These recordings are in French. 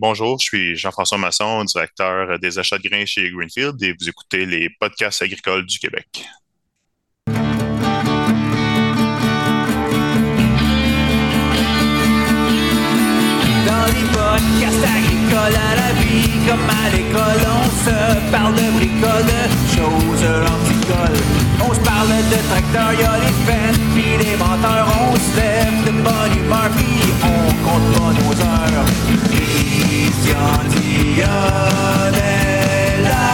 Bonjour, je suis Jean-François Masson, directeur des achats de grains chez Greenfield et vous écoutez les podcasts agricoles du Québec. Dans les podcasts agricoles à la vie, comme à l'école, on se parle de bricoles, de choses anticoles. On se parle de tracteurs, y'a les fans, puis les menteurs. On se lève de bonne humeur, puis on compte pas nos heures. Christian Dion est là.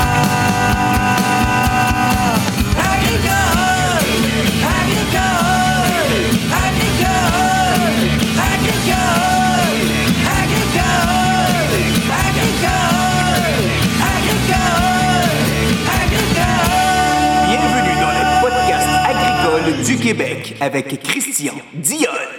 Agricole, agricole, agricole, agricole, agricole, agricole, agricole, agricole. Bienvenue dans le podcast agricole du Québec avec Christian Dionne.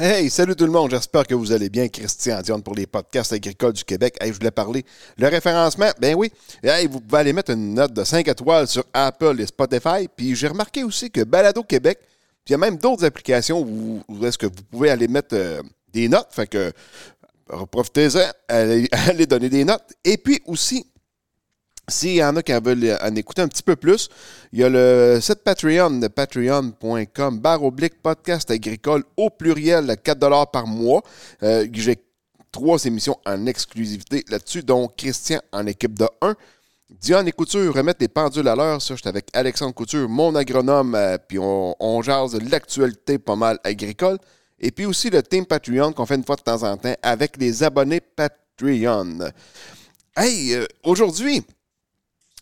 Hey, salut tout le monde, j'espère que vous allez bien. Christian Dion pour les podcasts agricoles du Québec. Hey, je voulais parler. Le référencement, ben oui. Hey, vous pouvez aller mettre une note de 5 étoiles sur Apple et Spotify. Puis j'ai remarqué aussi que Balado Québec, il y a même d'autres applications où, est-ce que vous pouvez aller mettre euh, des notes. Fait que euh, profitez-en, allez donner des notes. Et puis aussi, s'il y en a qui veulent en écouter un petit peu plus, il y a le site Patreon de patreon.com, barre oblique podcast agricole au pluriel à 4 par mois. Euh, J'ai trois émissions en exclusivité là-dessus, dont Christian en équipe de 1. Diane et Couture remettent les pendules à l'heure. Ça, j'étais avec Alexandre Couture, mon agronome, euh, puis on, on jase l'actualité pas mal agricole. Et puis aussi le team Patreon qu'on fait une fois de temps en temps avec les abonnés Patreon. Hey, euh, aujourd'hui,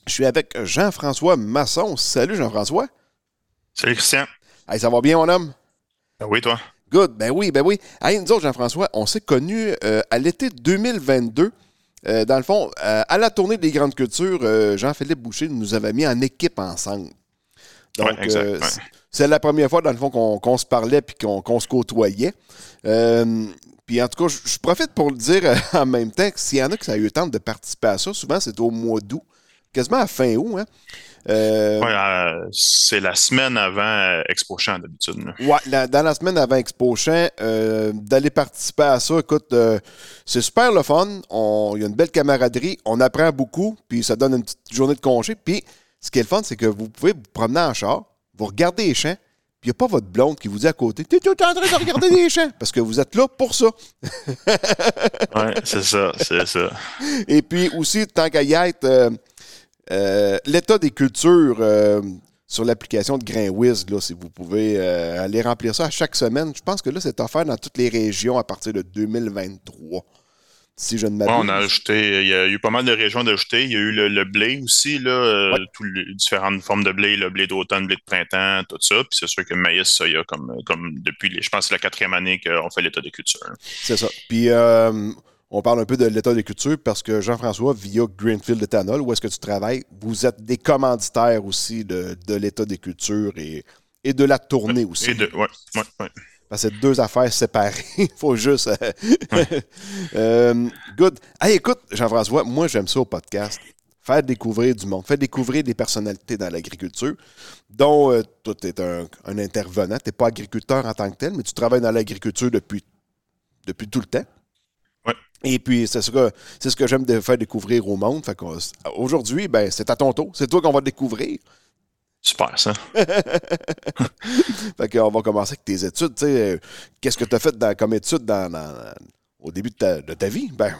je suis avec Jean-François Masson. Salut Jean-François. Salut Christian. Hey, ça va bien, mon homme? Ah oui, toi? Good. Ben oui, ben oui. Hey, nous autres, Jean-François, on s'est connus euh, à l'été 2022. Euh, dans le fond, euh, à la tournée des grandes cultures, Jean-Philippe Boucher nous avait mis en équipe ensemble. Donc, Ouais, c'est- la première fois, dans le fond, qu'on se parlait puis qu'on se côtoyait. Puis en tout cas, je je profite pour le dire euh, en même temps que s'il y en a qui ça a eu le temps de participer à ça, souvent c'est au mois d'août, quasiment à fin août. Hein? Euh, Ouais, euh, c'est la semaine avant euh, Expo Champ d'habitude. la- dans la semaine avant Expo Champ, euh, d'aller participer à ça, écoute, c'est super le fun. Il y a une belle camaraderie, on apprend beaucoup, puis ça donne une petite journée de congé. Puis ce qui est le fun, c'est que vous pouvez vous promener en char, vous regardez les champs, puis il n'y a pas votre blonde qui vous dit à côté T'es tout en train de regarder les champs, parce que vous êtes là pour ça. Ouais, c'est ça, c'est ça. Et puis aussi, tant qu'à y être, euh, euh, l'état des cultures euh, sur l'application de GrainWiz, là, si vous pouvez euh, aller remplir ça à chaque semaine. Je pense que là, c'est offert dans toutes les régions à partir de 2023. Si je ne Ouais, m'abuse. on a ajouté, il y a eu pas mal de régions d'ajouter. Il y a eu le, le blé aussi, là, Ouais. toutes les différentes formes de blé, le blé d'automne, le blé de printemps, tout ça. Puis c'est sûr que maïs, ça, il y a comme, comme depuis, les, je pense que c'est la quatrième année qu'on fait l'état des cultures. C'est ça. Puis, euh, on parle un peu de l'état des cultures parce que Jean-François, via Greenfield Ethanol, où est-ce que tu travailles, vous êtes des commanditaires aussi de, de l'état des cultures et, et de la tournée aussi. Et de, ouais, ouais, ouais. Parce que c'est deux affaires séparées. Il faut juste. euh, euh, good. Hey, écoute, Jean-François, moi, j'aime ça au podcast. Faire découvrir du monde, faire découvrir des personnalités dans l'agriculture, dont euh, toi, tu es un, un intervenant. Tu n'es pas agriculteur en tant que tel, mais tu travailles dans l'agriculture depuis, depuis tout le temps. Et puis, c'est ce que, c'est ce que j'aime de faire découvrir au monde. Fait aujourd'hui, ben, c'est à ton tour. C'est toi qu'on va découvrir. Super, ça. Fait qu'on va commencer avec tes études. Qu'est-ce que tu as fait dans- comme études dans- dans- au début de ta, de ta vie? Ben,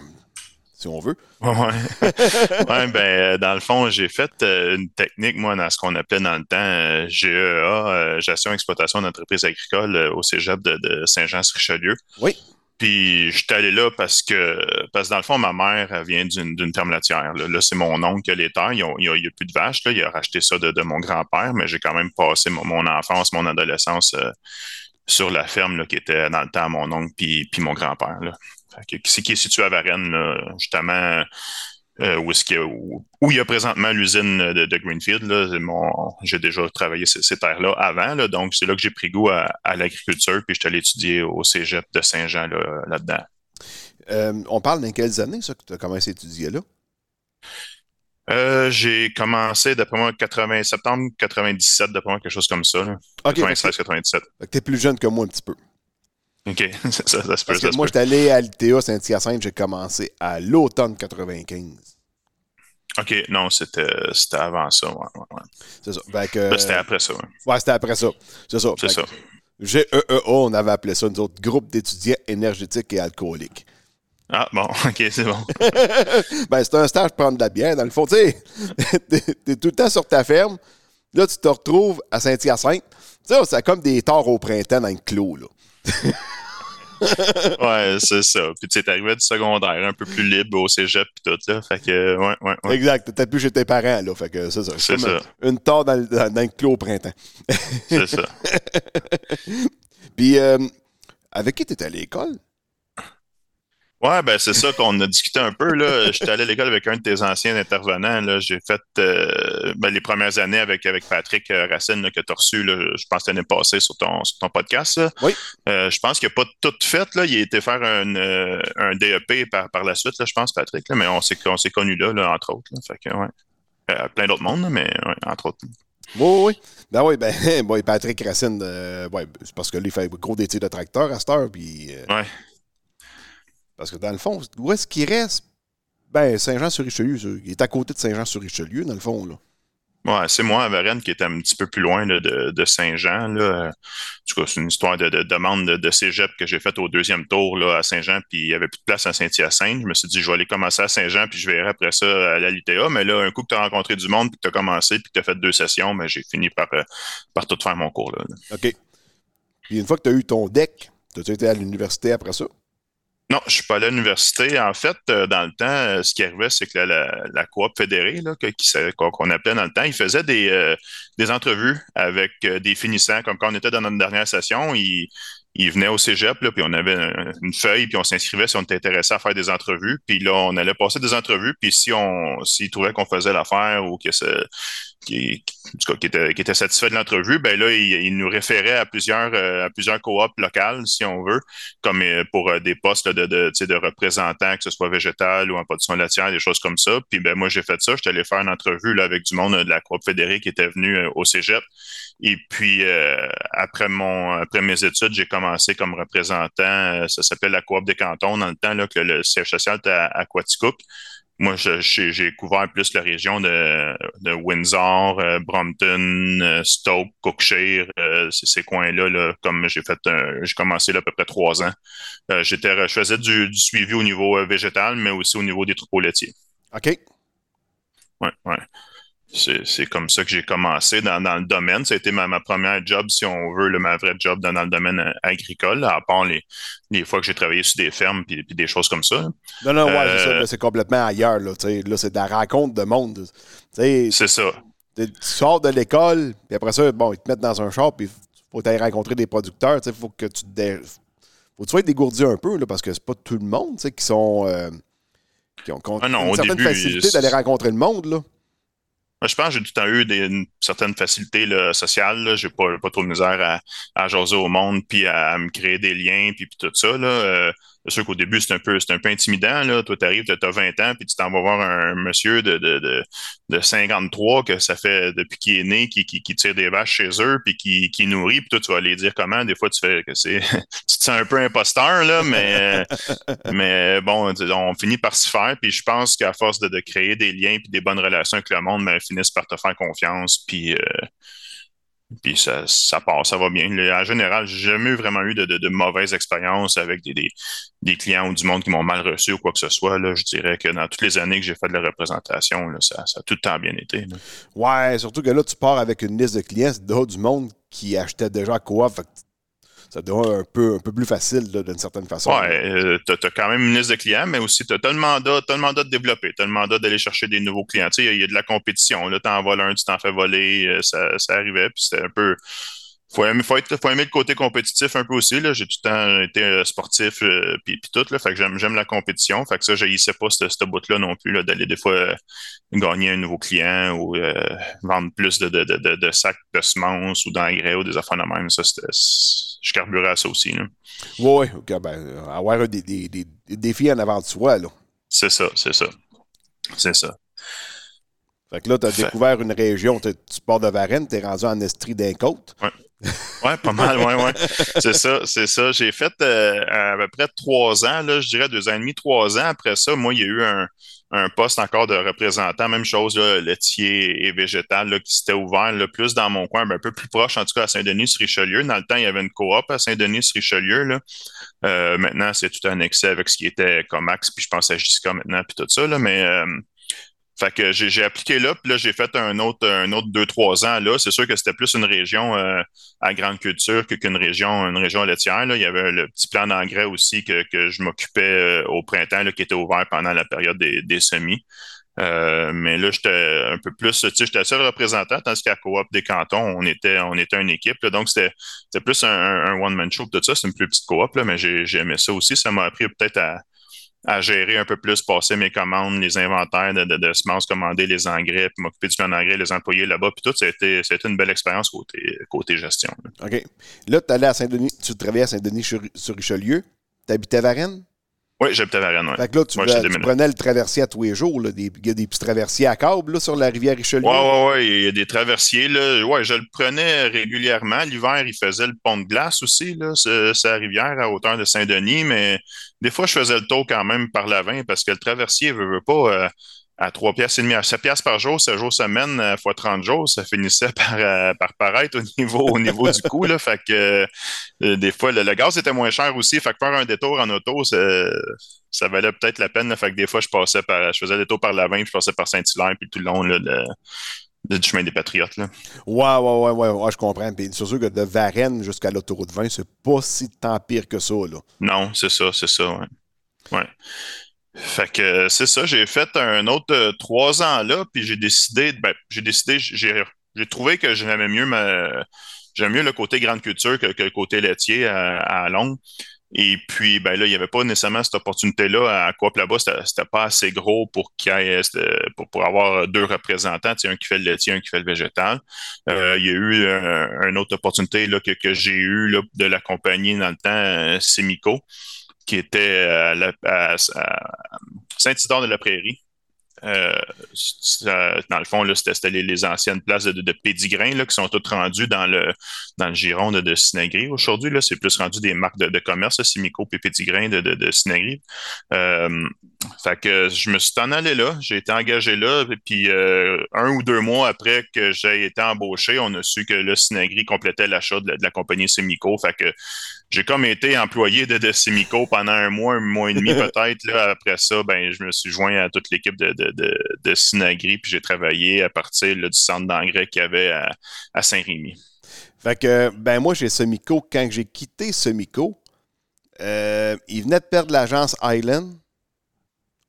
si on veut. Ouais, ouais. Ben, euh, dans le fond, j'ai fait euh, une technique, moi, dans ce qu'on appelait dans le temps euh, GEA, Gestion et Exploitation d'entreprise agricole au cégep de, de Saint-Jean-sur-Richelieu. Oui. Puis, je suis allé là parce que, parce que dans le fond, ma mère elle vient d'une ferme laitière. Là, Là, c'est mon oncle qui a les Il n'y a, a plus de vaches. Là. Il a racheté ça de, de mon grand-père, mais j'ai quand même passé mon, mon enfance, mon adolescence euh, sur la ferme là, qui était dans le temps à mon oncle puis, puis mon grand-père. là. C'est qui est situé à Varennes, là, justement, euh, où, est-ce qu'il y a- où, où il y a présentement l'usine de, de Greenfield. Là, mon- j'ai déjà travaillé ces, ces terres-là avant, là, donc c'est là que j'ai pris goût à, à l'agriculture, puis je suis allé étudier au cégep de Saint-Jean là, là-dedans. Euh, on parle dans quelles années, ça, que tu as commencé à étudier là? Euh, j'ai commencé, d'après moi, 80, septembre 97, d'après moi, quelque chose comme ça. là. OK. 96, 97. tu es plus jeune que moi un petit peu. OK, ça, ça se peut. Parce que moi, j'étais allé à l'ITA Saint-Hyacinthe, j'ai commencé à l'automne 95. OK, non, c'était avant ça. Ouais. C'est ça. Là, c'était après ça. ouais. ouais, c'était après ça. C'est ça. C'est ça. GEEA, on avait appelé ça, nous autres, groupe d'étudiants énergétiques et alcooliques. Ah, bon, OK, c'est bon. Ben, c'est un stage pour prendre de la bière. Dans le fond, tu sais, t'es t'es tout le temps sur ta ferme. Là, tu te retrouves à Saint-Hyacinthe. Tu sais, c'est comme des torts au printemps dans le clos, là. Ouais, c'est ça. Puis tu sais, t'arrivais du secondaire, un peu plus libre au cégep puis tout, là. Fait que, ouais, ouais, ouais. Exact. T'étais plus chez tes parents, là. Fait que c'est ça. C'est ça. un- Une tort dans, le- dans- dans le clos au printemps. C'est ça. Puis, euh, avec qui t'étais à l'école? Ouais, ben c'est ça qu'on a discuté un peu. là. J'étais allé à l'école avec un de tes anciens intervenants. Là. J'ai fait euh, ben, les premières années avec, avec Patrick euh, Racine là, que tu as reçu, là, je pense, l'année passée sur ton, sur ton podcast. là. Oui. Euh, je pense qu'il n'a pas tout fait. Là. Il a été faire un, euh, un DEP par, par la suite, là, je pense, Patrick. Là, mais on s'est on s'est connus là, là, entre autres. là. Fait que, ouais. Plein d'autres mondes, mais ouais, entre autres. Oui, oui. Ben oui, ben, Patrick Racine, ouais, c'est parce que lui, il fait gros d'études de tracteur à cette heure, puis... Ouais. Parce que dans le fond, où est-ce qu'il reste? Ben, Saint-Jean-sur-Richelieu, il est à côté de Saint-Jean-sur-Richelieu, dans le fond, là. Ouais, c'est moi à Varennes qui est un petit peu plus loin là, de, de Saint-Jean. En tout cas, c'est une histoire de, de demande de, de cégep que j'ai faite au deuxième tour là, à Saint-Jean, puis il n'y avait plus de place à Saint-Hyacinthe. Je me suis dit, je vais aller commencer à Saint-Jean, puis je verrai après ça à la l'UTA. Mais là, un coup que tu as rencontré du monde, puis que tu as commencé, puis que tu as fait deux sessions, mais j'ai fini par, euh, par tout faire mon cours. Là. OK. Puis une fois que tu as eu ton deck, as-tu été à l'université après ça? Non, je suis pas allé à l'université. En fait, euh, dans le temps, euh, ce qui arrivait, c'est que la, coop fédérée, là, qu'on appelait dans le temps, ils faisaient des, euh, des entrevues avec des finissants. Comme quand on était dans notre dernière session, ils, ils venaient au cégep, là, puis on avait un- une feuille, puis on s'inscrivait si on était intéressé à faire des entrevues. Puis là, on allait passer des entrevues, puis si on s'ils trouvaient qu'on faisait l'affaire ou que qui, était, satisfait de l'entrevue, ben là, il, nous référait à plusieurs, euh, à plusieurs coops locales, si on veut, comme euh, pour euh, des postes de, de, de représentants, que ce soit végétal ou en production laitière, des choses comme ça. Puis ben moi, j'ai fait ça. J'étais allé faire une entrevue là, avec du monde de la coop fédérée qui était venu au Cégep. Et puis, après mon après mes études, j'ai commencé comme représentant, ça s'appelait la coop des cantons, dans le temps là, que le siège social était à, à. Moi, j'ai couvert plus la région de, de Windsor, euh, Brompton, euh, Stoke, Cookshire, euh, ces coins-là, là, comme j'ai fait, j'ai commencé là, à peu près trois ans. J'étais, je faisais du, du suivi au niveau végétal, mais aussi au niveau des troupeaux laitiers. OK. Ouais, ouais. C'est, c'est comme ça que j'ai commencé dans, dans le domaine. Ça a été ma, ma première job, si on veut, le, ma vraie job dans, dans le domaine euh, agricole, à part les, les fois que j'ai travaillé sur des fermes puis, puis des choses comme ça. Non, non, ouais, c'est ça. Euh, c'est complètement ailleurs, là. Là, c'est de la rencontre de monde. C'est ça. tu sors de l'école, puis après ça, bon, ils te mettent dans un char, puis faut aller rencontrer des producteurs. Il faut que tu te dé- faut que tu sois dégourdi un peu, là, parce que c'est pas tout le monde qui sont. euh, qui ont, qui ont Ah non, une au certaine début, facilité d'aller rencontrer le monde. Là. Je pense que j'ai tout le temps eu une certaine facilité sociale. Là. J'ai pas, pas trop de misère à, à jaser au monde, puis à, me créer des liens, puis, puis tout ça. Là. Euh, c'est sûr qu'au début, c'est un peu, c'est un peu intimidant. Là. Toi, tu arrives, tu as 20 ans, puis tu t'en vas voir un monsieur de, de, de, de 53 que ça fait depuis qu'il est né, qui, qui, qui tire des vaches chez eux, puis qui, qui nourrit, puis toi, tu vas aller dire comment. Des fois, tu fais que c'est. tu te sens un peu imposteur, là, mais, mais bon, on finit par s'y faire. Puis je pense qu'à force de, de créer des liens puis des bonnes relations avec le monde, ben, ils finissent par te faire confiance. Puis, euh, puis ça, ça part, ça va bien. En général, j'ai jamais vraiment eu de, de, de mauvaises expériences avec des, des, clients ou du monde qui m'ont mal reçu ou quoi que ce soit. Là. Je dirais que dans toutes les années que j'ai fait de la représentation, ça, ça, a tout le temps bien été. Ouais, surtout que là, tu pars avec une liste de clients, déjà du monde qui achetait déjà coop. Fait que ça devient un peu, un peu plus facile d'une certaine façon. Ouais, euh, tu as, quand même une liste de clients, mais aussi tu as, as le mandat de développer, tu as le mandat d'aller chercher des nouveaux clients. Il y, y, a de la compétition. Là, tu en voles un, tu t'en fais voler, euh, ça, ça arrivait, puis c'était un peu. Faut aimer, faut, être, faut aimer le côté compétitif un peu aussi. J'ai tout le temps été euh, sportif euh, puis, puis tout. Là. Fait que j'aime, la compétition. Fait que ça, je pas ce, ce bout-là non plus, d'aller des fois euh, gagner un nouveau client ou euh, vendre plus de, de, de, de, sacs de semences ou d'engrais ou des affaires de même. Ça, je carburais à ça aussi. Oui, okay, ben, avoir des, des, des, défis en avant de soi. C'est ça, c'est ça. C'est ça. Fait que là, tu as fait... découvert une région, tu pars de Varennes, tu es rendu en Estrie d'un côte. Ouais. Ouais, pas mal, ouais, ouais. C'est ça, c'est ça. J'ai fait euh, à peu près trois ans, là, je dirais deux ans et demi, trois ans. Après ça, moi, il y a eu un, un poste encore de représentant, même chose, là, laitier et végétal, là, qui s'était ouvert le plus dans mon coin, un peu plus proche, en tout cas à Saint-Denis-sur-Richelieu. Dans le temps, il y avait une coop à Saint-Denis-sur-Richelieu. Là. Euh, maintenant, c'est tout annexé avec ce qui était Comax, puis je pense à Gisca maintenant, puis tout ça. Là, mais euh, fait que j'ai appliqué là, puis là, j'ai fait un autre, un autre deux, trois ans là. C'est sûr que c'était plus une région euh, à grande culture qu'une région, une région laitière. Là. Il y avait le petit plan d'engrais aussi que, que je m'occupais euh, au printemps, là, qui était ouvert pendant la période des, des semis. Euh, mais là, j'étais un peu plus, tu sais, j'étais seul représentant, tandis qu'à Coop des cantons, on était, on était une équipe. Là, donc, c'était plus un, un one-man show, tout ça. C'est une plus petite coop, là, mais j'ai aimé ça aussi. Ça m'a appris peut-être à à gérer un peu plus, passer mes commandes, les inventaires de, de, de semences, commander les engrais, puis m'occuper du plan d'engrais, les employés là-bas, puis tout, c'était une belle expérience côté, gestion. OK. Là, tu allais à Saint-Denis, tu travaillais à Saint-Denis-sur-Richelieu, tu habitais à Varennes? Oui, j'habitais à Varennes, oui. Fait que là, tu, ouais, tu prenais le traversier à tous les jours. Là. Des, il y a des petits traversiers à câble là, sur la rivière Richelieu. Oui, oui, oui. Il y a des traversiers. Là. Ouais, je le prenais régulièrement. L'hiver, il faisait le pont de glace aussi, là, sa rivière à hauteur de Saint-Denis. Mais des fois, je faisais le tour quand même par l'avant parce que le traversier ne veut, pas. Euh, à 3 piastres et demi, à 7 piastres par jour, 7 jours semaine, euh, fois 30 jours, ça finissait par, euh, par paraître au niveau, au niveau du coût. Là, fait que euh, des fois, le, le, gaz était moins cher aussi. Fait que faire un détour en auto, ça valait peut-être la peine. Là, fait que des fois, je passais par. Je faisais le détour par la 20, puis je passais par Saint-Hilaire, puis tout le long là, du chemin des Patriotes. Là. Ouais, ouais, ouais, ouais, ouais, je comprends. Puis c'est sûr que de Varennes jusqu'à l'autoroute 20, c'est pas si tant pire que ça. Là. Non, c'est ça, c'est ça, ouais. ouais. Fait que c'est ça, j'ai fait un autre euh, trois ans là, puis j'ai décidé, ben, j'ai décidé, j'ai, j'ai trouvé que j'aimais mieux ma, j'aime mieux le côté grande culture que, que le côté laitier à, à Londres. Et puis, ben là, il n'y avait pas nécessairement cette opportunité-là à Coop là-bas. C'était, c'était pas assez gros pour qu'il ait, pour, pour avoir deux représentants, un qui fait le laitier, un qui fait le végétal. Euh, il y a eu un, une autre opportunité là, que, que j'ai eue là, de l'accompagner dans le temps, euh, Semico qui était à, la, à, à Saint-Isidore de la Prairie. Euh, dans le fond, c'était les, les, anciennes places de, de, Pédigrin là, qui sont toutes rendues dans le, dans le giron de, de Sinagri. Aujourd'hui, c'est plus rendu des marques de, commerce, Simico et Pédigrin de, de, Sinagri. Euh, fait que je me suis en allé là, j'ai été engagé là, puis euh, un ou deux mois après que j'ai été embauché, on a su que le Sinagri complétait l'achat de, la compagnie Simico. J'ai comme été employé de, de Simico pendant un mois, un mois et demi peut-être. Après ça, ben, je me suis joint à toute l'équipe de, de, de, de Sinagri, puis j'ai travaillé à partir là, du centre d'engrais qu'il y avait à, à Saint-Rémy. Fait que, ben moi, j'ai Semico. Quand j'ai quitté Semico, euh, il venait de perdre l'agence Island.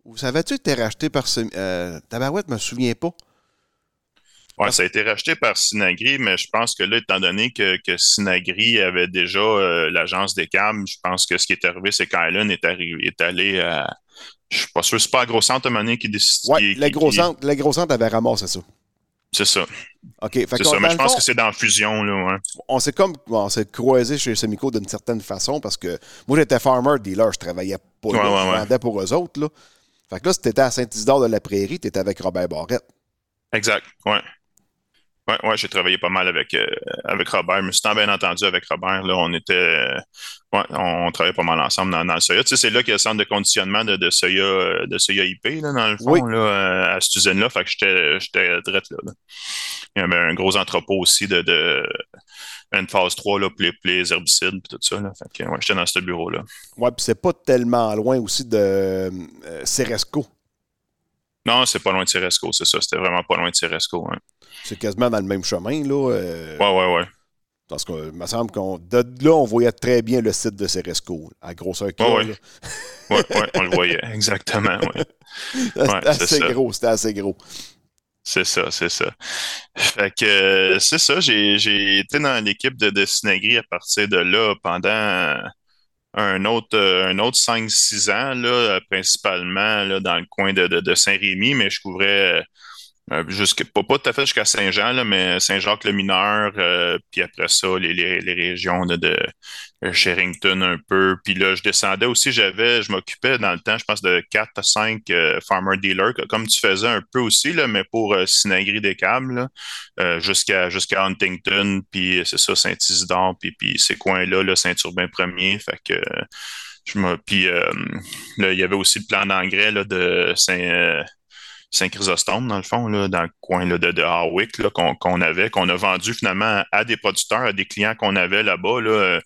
Vous savez-tu que été racheté par ce. Euh, Tabarouette, je me souviens pas. Oui, ça a été racheté par Sinagri, mais je pense que là, étant donné que, que Sinagri avait déjà euh, l'agence des câbles, je pense que ce qui est arrivé, c'est qu'Island est, est allé à. Je suis pas sûr, c'est pas la Gros Centre à qui décide. Oui, la Gros Centre, avait ramassé ça. C'est ça. OK. Fait c'est ça, mais je pense fond, que c'est dans la fusion. Là, ouais. On s'est comme on s'est croisé chez Semico d'une certaine façon parce que moi, j'étais farmer dealer, je travaillais pas ouais, ouais, je vendais pour eux autres. Là. Fait que là, si t'étais à Saint-Isidore de la Prairie, t'étais avec Robert Barrette. Exact, ouais. Ouais, ouais, j'ai travaillé pas mal avec, euh, avec Robert. Mais c'est bien entendu avec Robert. Là, on était. Euh, ouais, on, on, travaillait pas mal ensemble dans, dans le Soya. Tu sais, c'est là qu'il y a le centre de conditionnement de, de Soya, de Soya IP, là, dans le fond, oui. là, à cette usine-là. Fait que j'étais, j'étais direct là, là. Il y avait un gros entrepôt aussi de, de une phase 3 là, pour, les, pour les herbicides et tout ça. Là. Fait que, ouais, j'étais dans ce bureau-là. Ouais, puis c'est pas tellement loin aussi de euh, Ceresco. Non, c'est pas loin de Ceresco, c'est ça. C'était vraiment pas loin de Ceresco. Hein. C'est quasiment dans le même chemin, là. Euh, ouais, ouais, ouais. Parce que me semble qu'on. De là, on voyait très bien le site de Ceresco, à grosseur qu'il ouais, ouais. ouais, ouais, on le voyait, exactement. Ouais. c'était ouais, assez gros, c'était assez gros. C'est ça, c'est ça. Fait que c'est ça, j'ai été dans l'équipe de, de Sinagri à partir de là pendant un autre, un autre 5-6 ans, là, principalement là, dans le coin de, de, de Saint-Rémy, mais je couvrais Euh, jusqu'à, pas, pas tout à fait jusqu'à Saint-Jean, là, mais Saint-Jacques-le-Mineur, euh, puis après ça, les, les, les régions de, de Sherrington un peu. Puis là, je descendais aussi, j'avais, je m'occupais dans le temps, je pense, de 4 à 5 euh, farmer dealers, comme tu faisais un peu aussi, là, mais pour euh, Sinagri des câbles, jusqu'à jusqu'à Huntington, puis c'est ça, Saint-Isidore, puis, puis ces coins-là, là, Saint-Urbain premier. Fait que je me. Puis là, il y avait aussi le plan d'engrais là, de Saint Saint-Chrysostome, dans le fond, là, dans le coin là, de, de Harwick qu'on avait, qu'on a vendu finalement à des producteurs, à des clients qu'on avait là-bas. Là,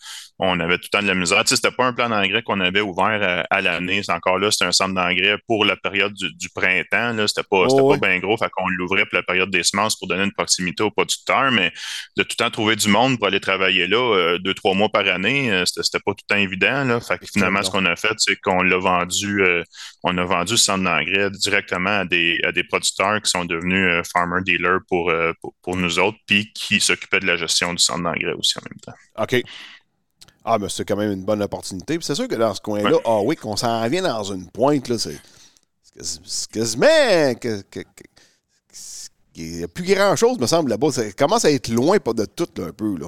on avait tout le temps de la misère. Tu sais, c'était pas un plan d'engrais qu'on avait ouvert euh, à, l'année. C'est encore là, c'était un centre d'engrais pour la période du, printemps. Là. C'était pas, oh, pas bien gros. Fait qu'on l'ouvrait pour la période des semences pour donner une proximité aux producteurs. Mais de tout le temps trouver du monde pour aller travailler là, euh, deux, trois mois par année, euh, c'était, pas tout le temps évident. Là. Fait que finalement, ce qu'on a fait, c'est qu'on l'a vendu, on a vendu ce centre d'engrais directement à des, à des producteurs qui sont devenus farmer dealers pour, pour, pour, nous autres, puis qui s'occupaient de la gestion du centre d'engrais aussi en même temps. OK. Ah, mais c'est quand même une bonne opportunité. c'est sûr que dans ce coin-là, ah oui, qu'on s'en vient dans une pointe, là, c'est quasiment. Il n'y a plus grand-chose, me semble, là-bas. Ça commence à être loin pas de tout, un peu, là.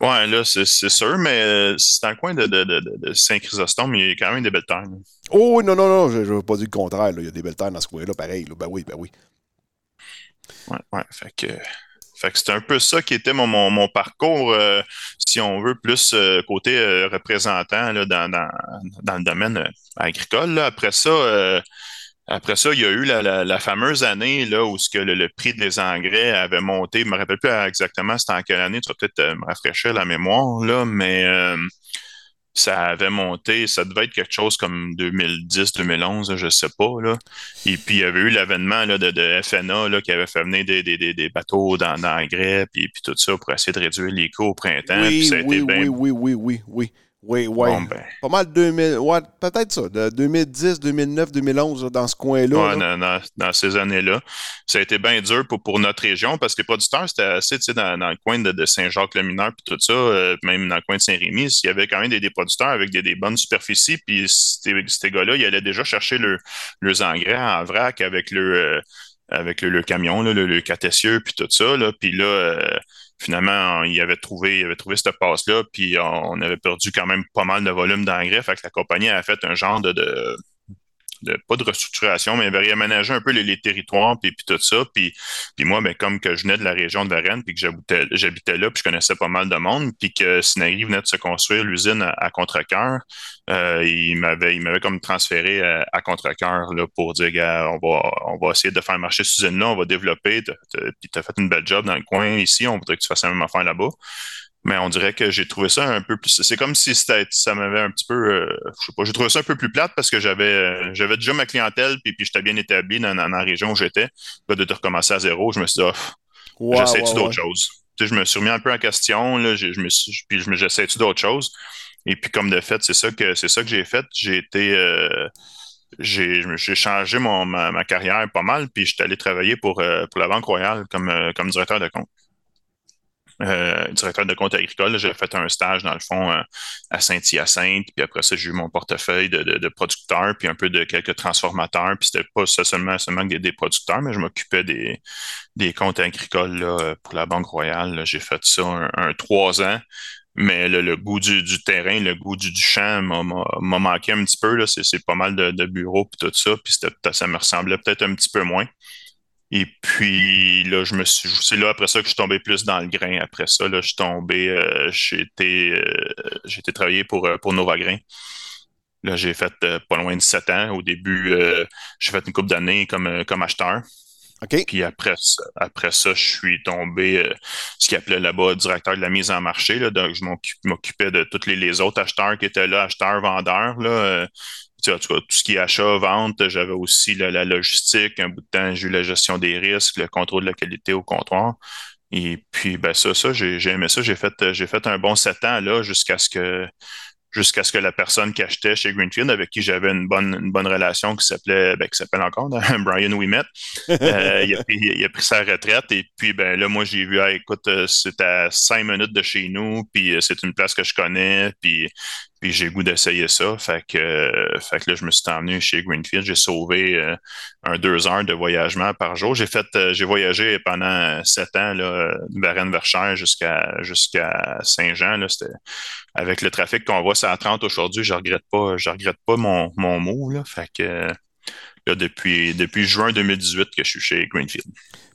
Ouais, là, c'est sûr, mais euh, c'est dans le coin de, de, de, Saint-Chrysostome, il y a quand même des belles terres. Oh, non, non, non, je n'ai pas dit le contraire. Il y a des belles terres dans ce coin-là, pareil. Ben oui, ben oui. Ouais, ouais, fait que. Fait que c'est un peu ça qui était mon, parcours, euh, si on veut, plus euh, côté euh, représentant dans, le domaine agricole. Après ça, après ça, il y a eu la, la, fameuse année là, où ce que le, prix des engrais avait monté. Je ne me rappelle plus exactement c'était en quelle année, tu vas peut-être me rafraîchir la mémoire, là, mais ça avait monté, ça devait être quelque chose comme 2010, 2011, je sais pas. Là. Et puis, il y avait eu l'avènement de, de, FNA là, qui avait fait venir des, des, des, bateaux dans, dans l'engrais, puis, puis tout ça pour essayer de réduire les coûts au printemps. Oui, oui, oui, oui, oui, oui, oui. Oui, oui. Ben. Pas mal 2000, ouais, peut-être ça, de 2010, 2009, 2011, dans ce coin-là. Oui, dans, ces années-là. Ça a été bien dur pour, pour notre région parce que les producteurs, c'était assez, tu sais, dans, le coin de, Saint-Jacques-le-Mineur, puis tout ça, euh, même dans le coin de Saint-Rémy, il y avait quand même des, producteurs avec des, bonnes superficies, puis ces, gars-là, ils allaient déjà chercher leurs engrais en vrac avec le, euh, avec le, camion, le, le, puis tout ça, là, puis là... Euh, finalement, il avait trouvé, il avait trouvé cette passe-là, puis on avait perdu quand même pas mal de volume d'engrais. Fait que la compagnie a fait un genre de, pas de restructuration, mais il avait réaménagé un peu les, territoires, puis, tout ça. Puis, moi, ben, comme que je venais de la région de Rennes, puis que j'habitais là, puis je connaissais pas mal de monde, puis que Sinari venait de se construire l'usine à, à Contrecoeur, euh, il m'avait comme transféré à, à Contrecoeur pour dire, gars, on va, on va essayer de faire marcher cette usine-là, on va développer, puis tu as fait une belle job dans le coin ici, on voudrait que tu fasses la même affaire là-bas. Mais on dirait que j'ai trouvé ça un peu plus. C'est comme si ça m'avait un petit peu. Euh, je sais pas, j'ai trouvé ça un peu plus plate parce que j'avais euh, j'avais déjà ma clientèle, puis, puis j'étais bien établi dans, la région où j'étais. Là, de recommencer à zéro, je me suis dit, oh, j'essaie-tu d'autres choses? Tu sais, je me suis remis un peu en question, là, je, me suis, puis je me j'essaie-tu d'autres choses? Et puis, comme de fait, c'est ça que c'est ça que j'ai fait. J'ai été. Euh, j'ai changé mon, ma, carrière pas mal, puis j'étais allé travailler pour, pour la Banque Royale comme, comme directeur de compte. Euh, directeur de compte agricole. J'ai fait un stage, dans le fond, euh, à Saint-Hyacinthe. Puis après ça, j'ai eu mon portefeuille de, producteurs, puis un peu de quelques transformateurs. Puis c'était pas seulement, seulement des, producteurs, mais je m'occupais des, comptes agricoles là, pour la Banque Royale. J'ai fait ça un, trois ans. Mais le, goût du, terrain, le goût du, champ m'a manqué un petit peu. C'est pas mal de, de bureaux et tout ça. Puis ça me ressemblait peut-être un petit peu moins. Et puis là, je me suis. C'est là après ça que je suis tombé plus dans le grain. Après ça, là, je suis tombé. Euh, j'ai été, euh, j'ai été travailler pour, euh, pour Novagrain. Là, j'ai fait pas loin de sept ans. Au début, j'ai fait une couple d'années comme, comme acheteur. Puis après, après ça, je suis tombé, ce qu'ils appelait là-bas directeur de la mise en marché. Là, donc, je m'occupais de tous les, les, autres acheteurs qui étaient là, acheteurs, vendeurs. Là, tout ce qui est achat, vente, j'avais aussi la, logistique. Un bout de temps, j'ai eu la gestion des risques, le contrôle de la qualité au comptoir. Et puis, ben ça, ça, j'ai aimé ça. J'ai fait, fait un bon sept ans là jusqu'à ce que jusqu'à ce que la personne qui achetait chez Greenfield, avec qui j'avais une bonne, une bonne relation, qui s'appelait, ben, qui s'appelle encore Brian Wimet, euh, il, a pris, sa retraite. Et puis, ben là, moi, j'ai vu, écoute, euh, c'est à cinq minutes de chez nous, puis euh, c'est une place que je connais, puis Puis j'ai goût d'essayer ça. Fait que, là, je me suis emmené chez Greenfield. J'ai sauvé euh, un deux heures de voyagement par jour. J'ai fait, euh, j'ai voyagé pendant sept ans, là, de Varennes-Verchères jusqu'à jusqu'à Saint-Jean. Avec le trafic qu'on voit, c'est à 30 aujourd'hui. Je regrette pas, je regrette pas mon, mon. Là. Fait que là, depuis, depuis juin 2018 que je suis chez Greenfield.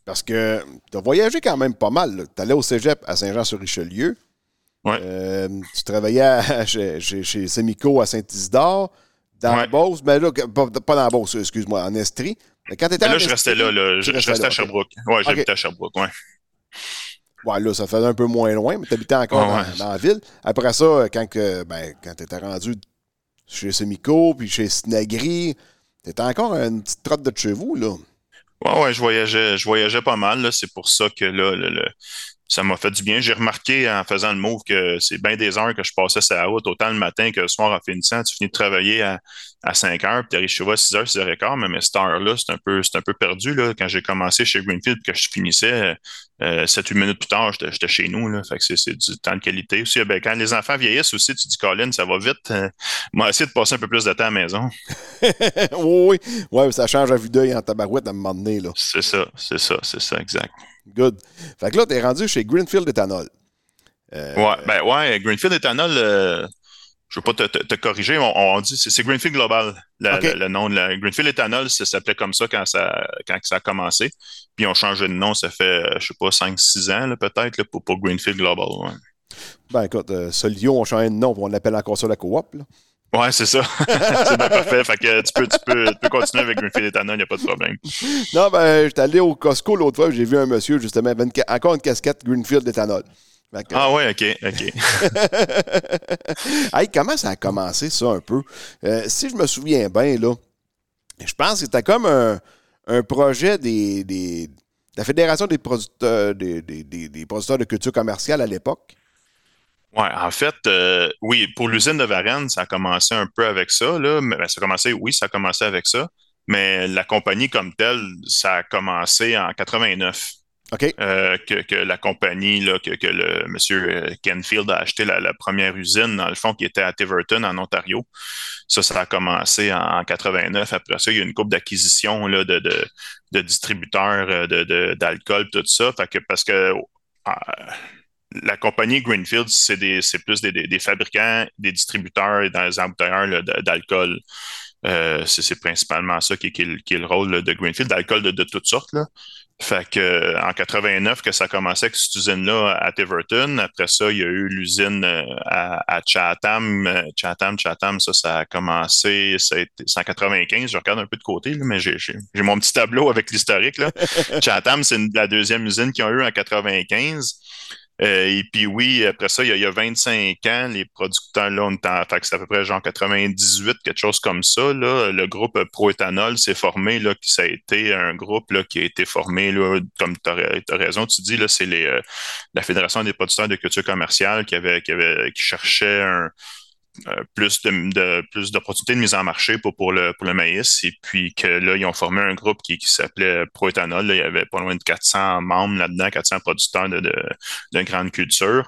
Parce que tu as voyagé quand même pas mal. Tu allais au cégep à Saint-Jean-sur-Richelieu. Ouais. Euh, tu travaillais à- chez, Semico à Saint-Isidore, dans Ouais. la Beauce, mais là, pas, dans la Beauce, excuse-moi, en Estrie. Mais quand étais Mais là, je restais là, là. Je, restais à ok. Sherbrooke. Ouais, j'habitais à Sherbrooke, ouais. Ouais, là, ça faisait un peu moins loin, mais tu habitais encore dans, ouais. dans la ville. Après ça, quand, que, ben, quand tu étais rendu chez Semico, puis chez Snagri, tu étais encore une petite trotte de chez vous, là. Ouais, ouais, je voyageais, je voyageais pas mal. C'est pour ça que là, le- le- ça m'a fait du bien. J'ai remarqué en faisant le move que c'est bien des heures que je passais sur la route, autant le matin que le soir en finissant. Tu finis de travailler à, à 5 heures, puis tu arrives chez vous à 6 heures, 6 heures et quart, mais, mais cette heure-là, c'est un peu, c'est un peu perdu. Là. Quand j'ai commencé chez Greenfield, que je finissais euh, 7-8 minutes plus tard, j'étais chez nous. Là. Fait que c'est, du temps de qualité. Aussi, ben, quand les enfants vieillissent aussi, tu dis, Colin, ça va vite. Euh, moi, essayer de passer un peu plus de temps à la maison. oui, oui. Ouais, ça change à vue d'œil en tabarouette à un moment donné, là. C'est ça, c'est ça, c'est ça, exact. Good. Fait que là, t'es rendu chez Greenfield Ethanol. Euh, Ouais, ben ouais, Greenfield Ethanol, euh, je veux pas te, te- te corriger, on, on dit c'est Greenfield Global, la- le nom de la Greenfield Ethanol, ça s'appelait comme ça quand ça quand ça a commencé. Puis ils ont changé de nom, ça fait euh, je sais pas 5 6 ans peut-être pour, pour Greenfield Global. Ouais, Ben écoute, euh, Solio, on change de nom, on appelle encore ça la coop. Là. Ouais, c'est ça. c'est bien parfait. Fait que tu peux, tu peux, tu peux continuer avec Greenfield Ethanol, il n'y a pas de problème. Non, ben, j'étais allé au Costco l'autre fois, j'ai vu un monsieur, justement, avec une encore une casquette Greenfield Ethanol. Que, Ah ouais, ok, ok. hey, comment ça a commencé, ça, un peu? Euh, si je me souviens bien, là, je pense que c'était comme un, un projet des, des- de la Fédération des producteurs, des, des- des- des producteurs de culture commerciale à l'époque. Ouais, en fait, euh, oui, pour l'usine de Varennes, ça a commencé un peu avec ça, là. Mais ben, ça a commencé, oui, ça a commencé avec ça. Mais la compagnie comme telle, ça a commencé en 89. OK? euh, que, que la compagnie, là, que, que le monsieur euh, Kenfield a acheté la, la première usine, dans le fond, qui était à Tiverton, en Ontario. Ça, ça a commencé en, en 89. Après ça, il y a une couple d'acquisitions là, de, de, de distributeurs de, de- d'alcool, tout ça. Fait que, parce que euh, la compagnie Greenfield, c'est plus des, des, des fabricants, des distributeurs et des embouteilleurs d'alcool. Euh, c'est, principalement ça qui, est- qui le- qui est le rôle là, de Greenfield, d'alcool de, de toutes sortes. Là. Fait que en 89 que ça commençait avec cette usine-là à Tiverton. Après ça, il y a eu l'usine euh, à, à Chatham. Chatham, Chatham, ça, ça a commencé, ça a été, c'est en 95. Je regarde un peu de côté, là, mais j'ai, mon petit tableau avec l'historique. Chatham, c'est la deuxième usine qu'ils ont eu en 95. Euh, et puis oui, après ça, il y, a, il y a 25 ans, les producteurs, là, on en, fait c'est à peu près genre 98, quelque chose comme ça. Là, le groupe Proéthanol s'est formé, là, qui ça a été un groupe là, qui a été formé, là, comme tu as, raison, tu dis, là, c'est les, euh, la Fédération des producteurs de culture commerciale qui avait, qui avait, qui cherchait un, plus de, de- d'opportunités de mise en marché pour, le, maïs. Et puis que là, ils ont formé un groupe qui, s'appelait Proéthanol. Il y avait pas loin de 400 membres là-dedans, 400 producteurs de, de, de.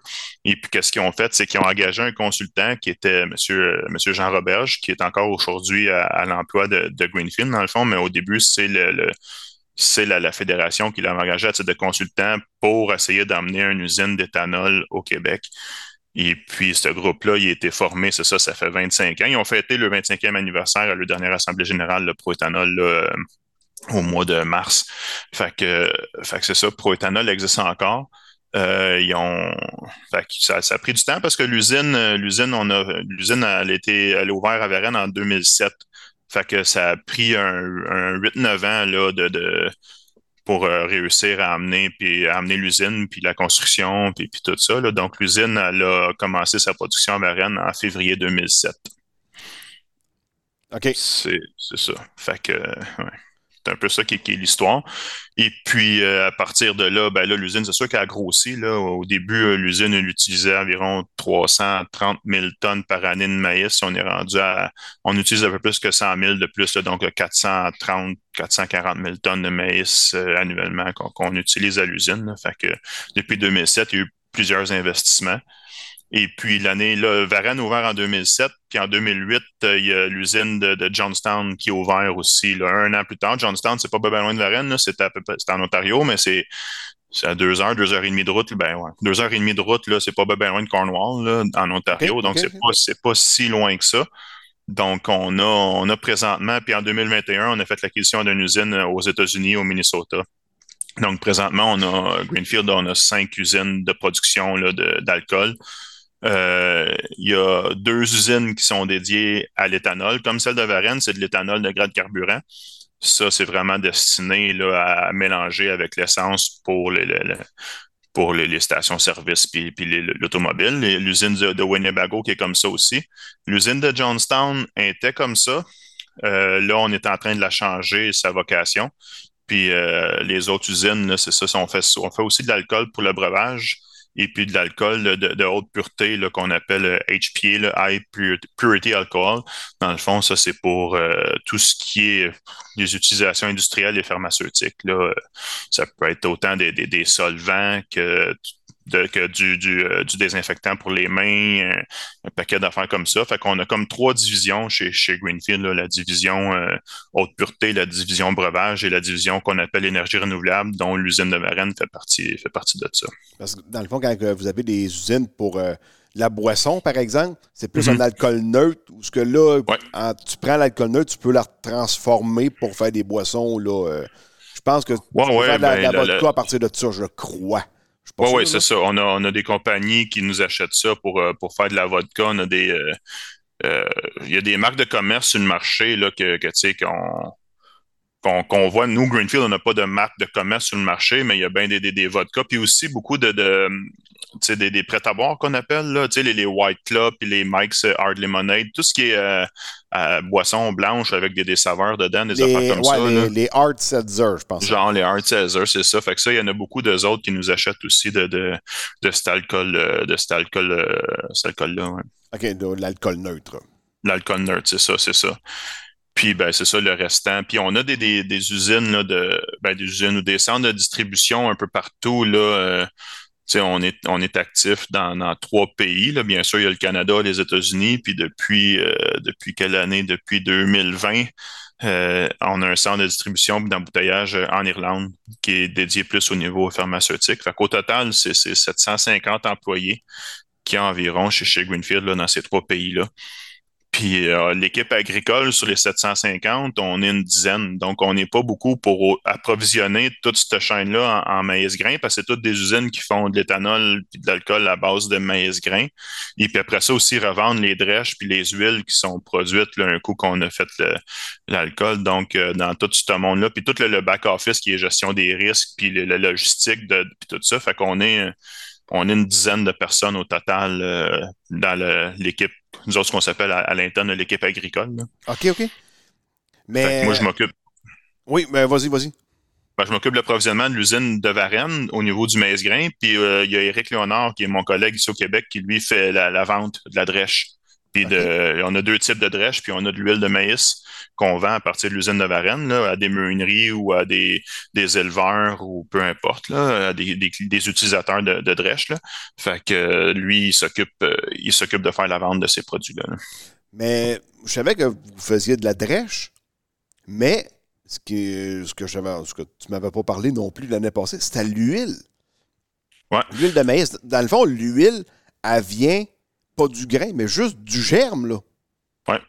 Et puis, qu'est-ce qu'ils ont fait? C'est qu'ils ont engagé un consultant qui était Monsieur, Monsieur Jean Roberge, qui est encore aujourd'hui à, l'emploi de, Greenfield, dans le fond, mais au début, c'est la, fédération qui l'a engagé à titre de consultant pour essayer d'emmener une usine d'éthanol au Québec. Et puis, ce groupe-là, il a été formé, c'est ça, ça fait 25 ans. Ils ont fêté le 25e anniversaire à leur dernière Assemblée générale, le Proéthanol, euh, au mois de mars. Fait que, c'est ça, Proéthanol existe encore. Euh, ils ont, ça, a pris du temps parce que l'usine, l'usine, on a, l'usine, elle a elle est ouverte à Varennes en 2007. Fait que ça a pris un, un 8-9 ans là, de, pour euh, réussir à amener, puis, à amener l'usine, puis la construction, puis, puis tout ça. là. Donc, l'usine, elle a commencé sa production à Varennes en février 2007. OK. C'est ça. Fait que, ouais. C'est un peu ça qui, est- l'histoire. Et puis, euh, à partir de là, ben là, l'usine, c'est sûr qu'elle a grossi. Au début, euh, l'usine, elle utilisait environ 330 000 tonnes par année de maïs. On est rendu à, on utilise un peu plus que 100 000 de plus, donc euh, 430, 440 000 tonnes de maïs euh, annuellement qu'on utilise à l'usine. Fait que depuis 2007, il y a eu plusieurs investissements. Et puis l'année, là, Varennes a ouvert en 2007, puis en 2008, euh, il y a l'usine de, de, Johnstown qui a ouvert aussi, là, un an plus tard. Johnstown, c'est pas bien loin de Varennes, c'est en Ontario, mais c'est à deux heures, deux heures et demie de route. Ben ouais, deux heures et demie de route, là, c'est pas bien loin de Cornwall, là, en Ontario. donc, c'est pas, c'est pas si loin que ça. Donc, on a, on a présentement, puis en 2021, on a fait l'acquisition d'une usine aux États-Unis, au Minnesota. Donc, présentement, on a Greenfield, on a cinq usines de production d'alcool. Euh, il y a deux usines qui sont dédiées à l'éthanol. Comme celle de Varennes, c'est de l'éthanol de grade carburant. Ça, c'est vraiment destiné là, à mélanger avec l'essence pour les, pour les, stations-service puis, puis l'automobile. L'usine de, Winnebago qui est comme ça aussi. L'usine de Johnstown était comme ça. Euh, là, on est en train de la changer, sa vocation. Puis euh, les autres usines, c'est ça, on fait, on fait aussi de l'alcool pour le breuvage et puis de l'alcool de, haute pureté qu'on appelle HPA, euh, le High Purity Alcohol. Dans le fond, ça, c'est pour euh, tout ce qui est des utilisations industrielles et pharmaceutiques. Là. Ça peut être autant des, des solvants que que du, du, euh, du, désinfectant pour les mains, un, paquet d'affaires comme ça. Fait qu'on a comme trois divisions chez, chez Greenfield, la division euh, haute pureté, la division breuvage et la division qu'on appelle énergie renouvelable, dont l'usine de Varennes fait partie, fait partie de ça. Parce que dans le fond, quand vous avez des usines pour euh, la boisson, par exemple, c'est plus mm-hmm. un alcool neutre, ou ce que là, tu prends l'alcool neutre, tu peux la transformer pour faire des boissons. Là, je pense que tu peux faire de la, ben, vodka à partir de ça, je crois. Oui, oui, c'est ça. On a, on a des compagnies qui nous achètent ça pour, euh, pour faire de la vodka. On a des. Euh, euh, il y a des marques de commerce sur le marché là, que, que tu sais, qu'on qu'on voit. Nous, Greenfield, on n'a pas de marque de commerce sur le marché, mais il y a bien des, des, des vodkas. Puis aussi beaucoup de, de des, des prêts à boire qu'on appelle, là, les, les White Club puis les Mike's Hard Lemonade, tout ce qui est euh, boisson blanche avec des, des, saveurs dedans, des affaires comme ça. Les, les Hard Seltzer, je pense. Genre les Hard Seltzer, c'est ça. Fait que ça, il y en a beaucoup d'eux autres qui nous achètent aussi de, de, de cet alcool, euh, de cet alcool, euh, cet alcool-là. OK, de l'alcool neutre. L'alcool neutre, c'est ça, c'est ça. Puis ben, c'est ça le restant. Puis on a des, des, usines là, de ben, des usines ou des centres de distribution un peu partout là. Euh, on est, on est actif dans, dans trois pays. Là. Bien sûr, il y a le Canada, les États-Unis, puis depuis, euh, depuis quelle année? Depuis 2020, euh, on a un centre de distribution d'embouteillage en Irlande qui est dédié plus au niveau pharmaceutique. Fait qu'au total, c'est 750 employés qui environ chez, chez Greenfield là, dans ces trois pays-là. Puis euh, l'équipe agricole, sur les 750, on est une dizaine. Donc, on n'est pas beaucoup pour approvisionner toute cette chaîne-là en, maïs grain, parce que c'est toutes des usines qui font de l'éthanol et de l'alcool à base de maïs grain. Et puis après ça aussi, revendre les drèches puis les huiles qui sont produites là, un coup qu'on a fait l'alcool. Donc, euh, dans tout ce monde-là, puis tout le, back-office qui est gestion des risques, puis la logistique, de, puis tout ça, fait qu'on est on est une dizaine de personnes au total euh, dans l'équipe, nous autres, ce qu'on s'appelle à, l'interne de l'équipe agricole. OK, OK. Mais... Moi, je m'occupe. Oui, mais vas-y, vas-y. Ben, je m'occupe de l'approvisionnement de l'usine de Varennes au niveau du maïs grain. Puis euh, il y a Éric Léonard, qui est mon collègue ici au Québec, qui lui fait la, vente de la drèche. Puis de, on a deux types de drèche, puis on a de l'huile de maïs qu'on vend à partir de l'usine de Varennes, là, à des meuneries ou à des, des éleveurs ou peu importe, là, à des, des, des utilisateurs de, de. Là. Fait que lui, il s'occupe, euh, il s'occupe de faire la vente de ces produits-là. Mais je savais que vous faisiez de la drèche, mais ce, qui, ce que je ce que tu m'avais pas parlé non plus l'année passée, c'était l'huile. Ouais. L'huile de maïs. Dans le fond, l'huile, elle vient pas du grain, mais juste du germe, là. Ouais.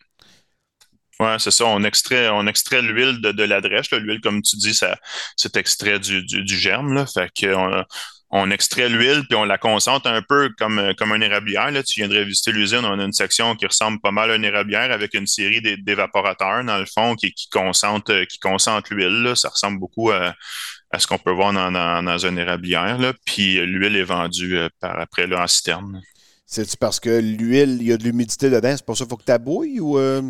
Oui, c'est ça. On extrait, on extrait l'huile de, de la drèche. L'huile, comme tu dis, ça, c'est extrait du, du, germe. Là. Fait qu'on on extrait l'huile puis on la concentre un peu comme, comme un érablière. Là. Tu viendrais visiter l'usine, on a une section qui ressemble pas mal à une érablière avec une série d'évaporateurs, dans le fond, qui, qui concentre, qui concentre l'huile. Ça ressemble beaucoup à, à ce qu'on peut voir dans, dans, dans une érablière. Là. Puis l'huile est vendue euh, par après là, en citerne. C'est-tu parce que l'huile, il y a de l'humidité dedans, c'est pour ça qu'il faut que tu bouilles ou. Euh?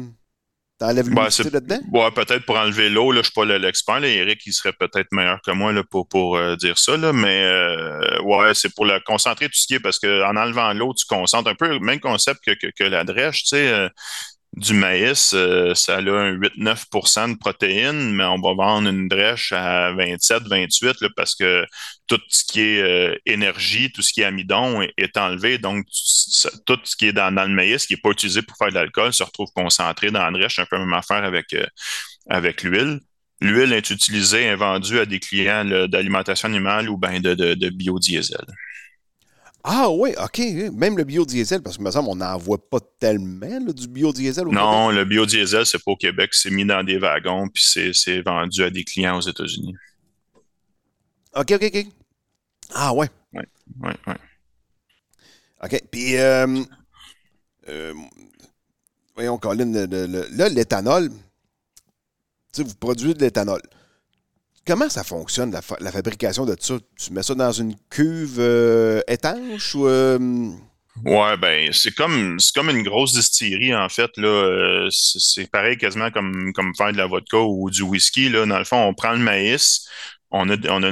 T'enlèves ben, l'humidité là-dedans? Ouais, peut-être pour enlever l'eau, là, je ne suis pas l'expert. Eric, il serait peut-être meilleur que moi là, pour, pour euh, dire ça. Là, mais euh, ouais, c'est pour le concentrer tout ce qui est parce qu'en enlevant l'eau, tu concentres un peu le même concept que, que, la drèche. Tu sais, euh, du maïs, euh, ça a un 8-9% de protéines, mais on va vendre une drèche à 27-28 parce que tout ce qui est euh, énergie, tout ce qui est amidon est, enlevé. Donc, tout ce qui est dans, le maïs, qui n'est pas utilisé pour faire de l'alcool, se retrouve concentré dans la drèche. C'est un peu la même affaire avec, euh, avec l'huile. L'huile est utilisée et vendue à des clients d'alimentation animale ou bien de, de biodiesel. Ah oui, OK. Même le biodiesel, parce que me semble on n'en voit pas tellement du biodiesel au Non, le biodiesel, c'est pas au Québec. C'est mis dans des wagons, puis c'est vendu à des clients aux États-Unis. OK, OK, OK. Ah ouais. Oui, oui, oui. OK. Puis, euh, euh, voyons, Colin, là, l'éthanol, tu sais, vous produisez de l'éthanol. Comment ça fonctionne, la, fabrication de ça? Tu mets ça dans une cuve euh, étanche ou. Euh... Ouais, ben, c'est comme, comme une grosse distillerie, en fait. Euh, c'est pareil quasiment comme, comme faire de la vodka ou du whisky. Là. Dans le fond, on prend le maïs, on a, on a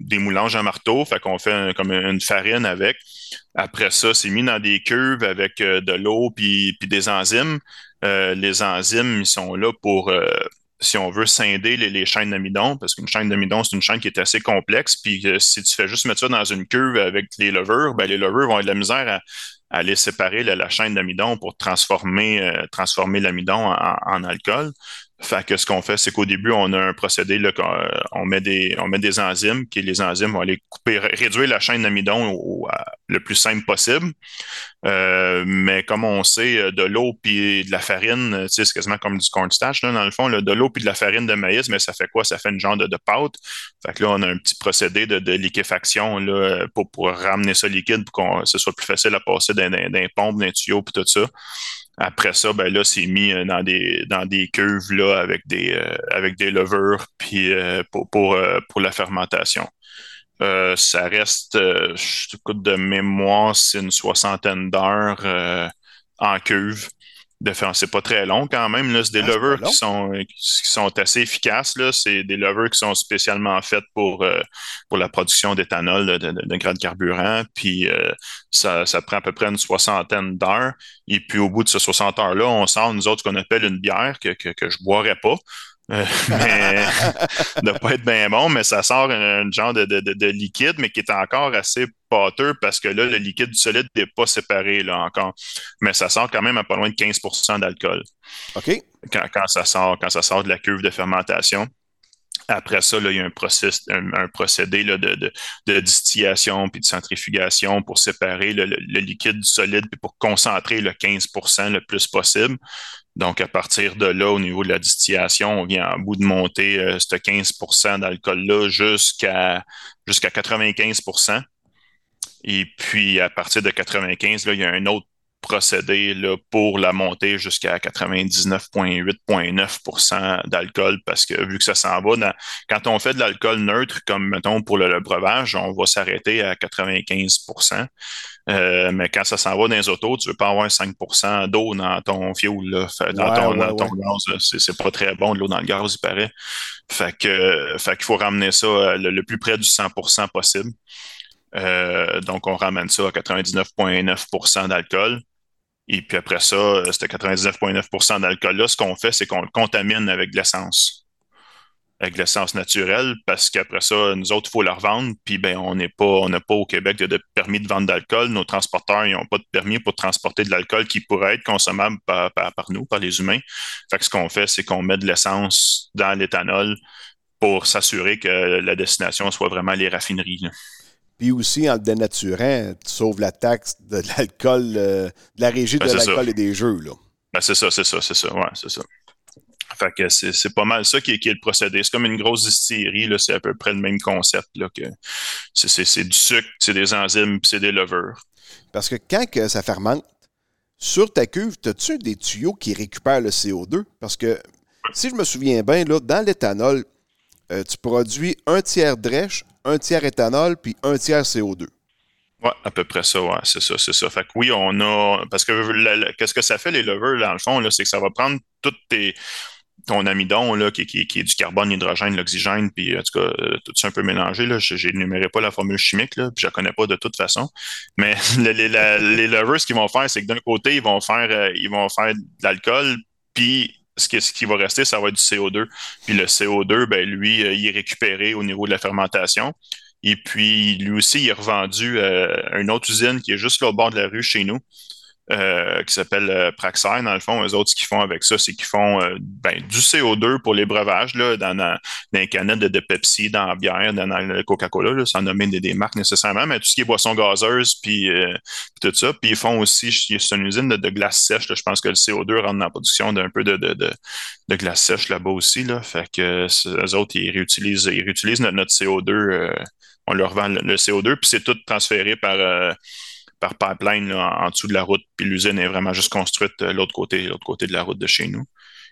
des moulanges à marteau, fait qu'on fait comme une farine avec. Après ça, c'est mis dans des cuves avec de l'eau puis, puis des enzymes. les enzymes, ils sont là pour si on veut scinder les, chaînes d'amidon, parce qu'une chaîne d'amidon, c'est une chaîne qui est assez complexe, puis si tu fais juste mettre ça dans une cuve avec les levures, ben les levures vont avoir de la misère à, aller séparer la, chaîne d'amidon pour transformer, euh, transformer l'amidon en, alcool. Fait que ce qu'on fait, c'est qu'au début, on a un procédé, là, euh, on, met des, on met des enzymes, qui les enzymes vont aller couper, réduire la chaîne d'amidon le plus simple possible. Euh, mais comme on sait, euh, de l'eau puis de la farine, c'est quasiment comme du cornstarch, là, dans le fond, de l'eau puis de la farine de maïs, mais ça fait quoi? Ça fait une genre de, pâte. Fait que là, on a un petit procédé de, liquéfaction là, pour, pour ramener ça liquide pour que ce soit plus facile à passer d'un pompe, d'un tuyau puis tout ça. Après ça, ben là, c'est mis euh, dans des dans des cuves là avec des euh, avec des levures puis euh, pour pour, pour la fermentation. ça reste, je te de mémoire, c'est une soixantaine d'heures en cuve de faire. C'est pas très long quand même. Là. C'est des ah, levures qui sont, qui sont assez efficaces. Là. C'est des levures qui sont spécialement faites pour, euh, pour la production d'éthanol de, de, de, de, carburant. Puis euh, ça, ça prend à peu près une soixantaine d'heures. Et puis au bout de ces 60 heures-là, on sort nous autres ce qu'on appelle une bière que, que, que je boirais pas. Euh, mais de pas être bien bon, mais ça sort un, genre de, de, de, liquide, mais qui est encore assez pâteux parce que là, le liquide du solide n'est pas séparé là encore. Mais ça sort quand même à pas loin de 15% d'alcool. OK. Quand, quand, ça sort, quand ça sort de la cuve de fermentation. Après ça, là, il y a un, process, un, procédé là, de, de, de, distillation puis de centrifugation pour séparer le, le, liquide du solide puis pour concentrer le 15% le plus possible. Donc, à partir de là, au niveau de la distillation, on vient en bout de monter euh, ce 15% d'alcool-là jusqu'à jusqu'à 95% Et puis, à partir de 95, là, il y a un autre procédé là, pour la montée jusqu'à 99,8,9% d'alcool parce que vu que ça s'en va, quand on fait de l'alcool neutre, comme mettons pour le, breuvage, on va s'arrêter à 95% euh, mais quand ça s'en va dans les autos, tu veux pas avoir 5% d'eau dans ton fioul, là. dans, ton, gaz. C'est pas très bon de l'eau dans le gaz, il paraît. Fait que, fait qu'il faut ramener ça euh, le, plus près du 100% possible. Euh, donc, on ramène ça à 99,9% d'alcool. Et puis après ça, euh, c'était 99,9% d'alcool-là. Ce qu'on fait, c'est qu'on le contamine avec de l'essence. Avec de l'essence naturelle, parce qu'après ça, nous autres, il faut la revendre. Puis ben, on n'est pas, on n'a pas au Québec de, permis de vente d'alcool. Nos transporteurs, ils n'ont pas de permis pour transporter de l'alcool qui pourrait être consommable par, nous, par les humains. Fait que ce qu'on fait, c'est qu'on met de l'essence dans l'éthanol pour s'assurer que la destination soit vraiment les raffineries. Puis aussi, en le dénaturant, tu sauves la taxe de l'alcool, euh, de la régie ben, de l'alcool et des jeux. Là. Ben, c'est ça, c'est ça, c'est ça. Ouais, c'est ça. Fait que c'est, pas mal ça qui est, le procédé. C'est comme une grosse distillerie, là, c'est à peu près le même concept. Là, que c'est, du sucre, c'est des enzymes, c'est des levures. Parce que quand que ça fermente, sur ta cuve, as-tu des tuyaux qui récupèrent le CO2? Parce que si je me souviens bien, là, dans l'éthanol, euh, tu produis un tiers drèche, un tiers éthanol, puis un tiers CO2. Oui, à peu près ça, ouais, c'est ça, c'est ça. Fait que oui, on a. Parce que qu'est-ce que ça fait, les levures, dans le fond, c'est que ça va prendre toutes tes. ton amidon, là, qui, qui, est du carbone, l'hydrogène, l'oxygène, puis en tout cas, euh, tout ça un peu mélangé. Là. Je n'énumérais pas la formule chimique, là, puis je la connais pas de toute façon. Mais les, les, lovers, ce qu'ils vont faire, c'est que d'un côté, ils vont faire, euh, ils vont faire de l'alcool, puis ce qui, va rester, ça va être du CO2. Puis le CO2, ben, lui, il est récupéré au niveau de la fermentation. Et puis, lui aussi, il est revendu à une autre usine qui est juste là au bord de la rue chez nous. Euh, qui s'appelle euh, Praxair, dans le fond. Eux autres, ce qu'ils font avec ça, c'est qu'ils font euh, ben, du CO2 pour les breuvages, là, dans, les canettes de, Pepsi, dans la bière, dans, le Coca-Cola, sans nommer des, des, marques nécessairement, mais tout ce qui est boissons gazeuses, puis, tout ça. Puis ils font aussi, c'est une usine de, glace sèche. je pense que le CO2 rentre dans la production d'un peu de, de, glace sèche là-bas aussi. Là. Fait que eux autres, ils réutilisent, ils réutilisent notre, CO2. on leur vend le CO2, puis c'est tout transféré par par pipeline en, dessous de la route, puis l'usine est vraiment juste construite euh, l'autre côté, l'autre côté de la route de chez nous.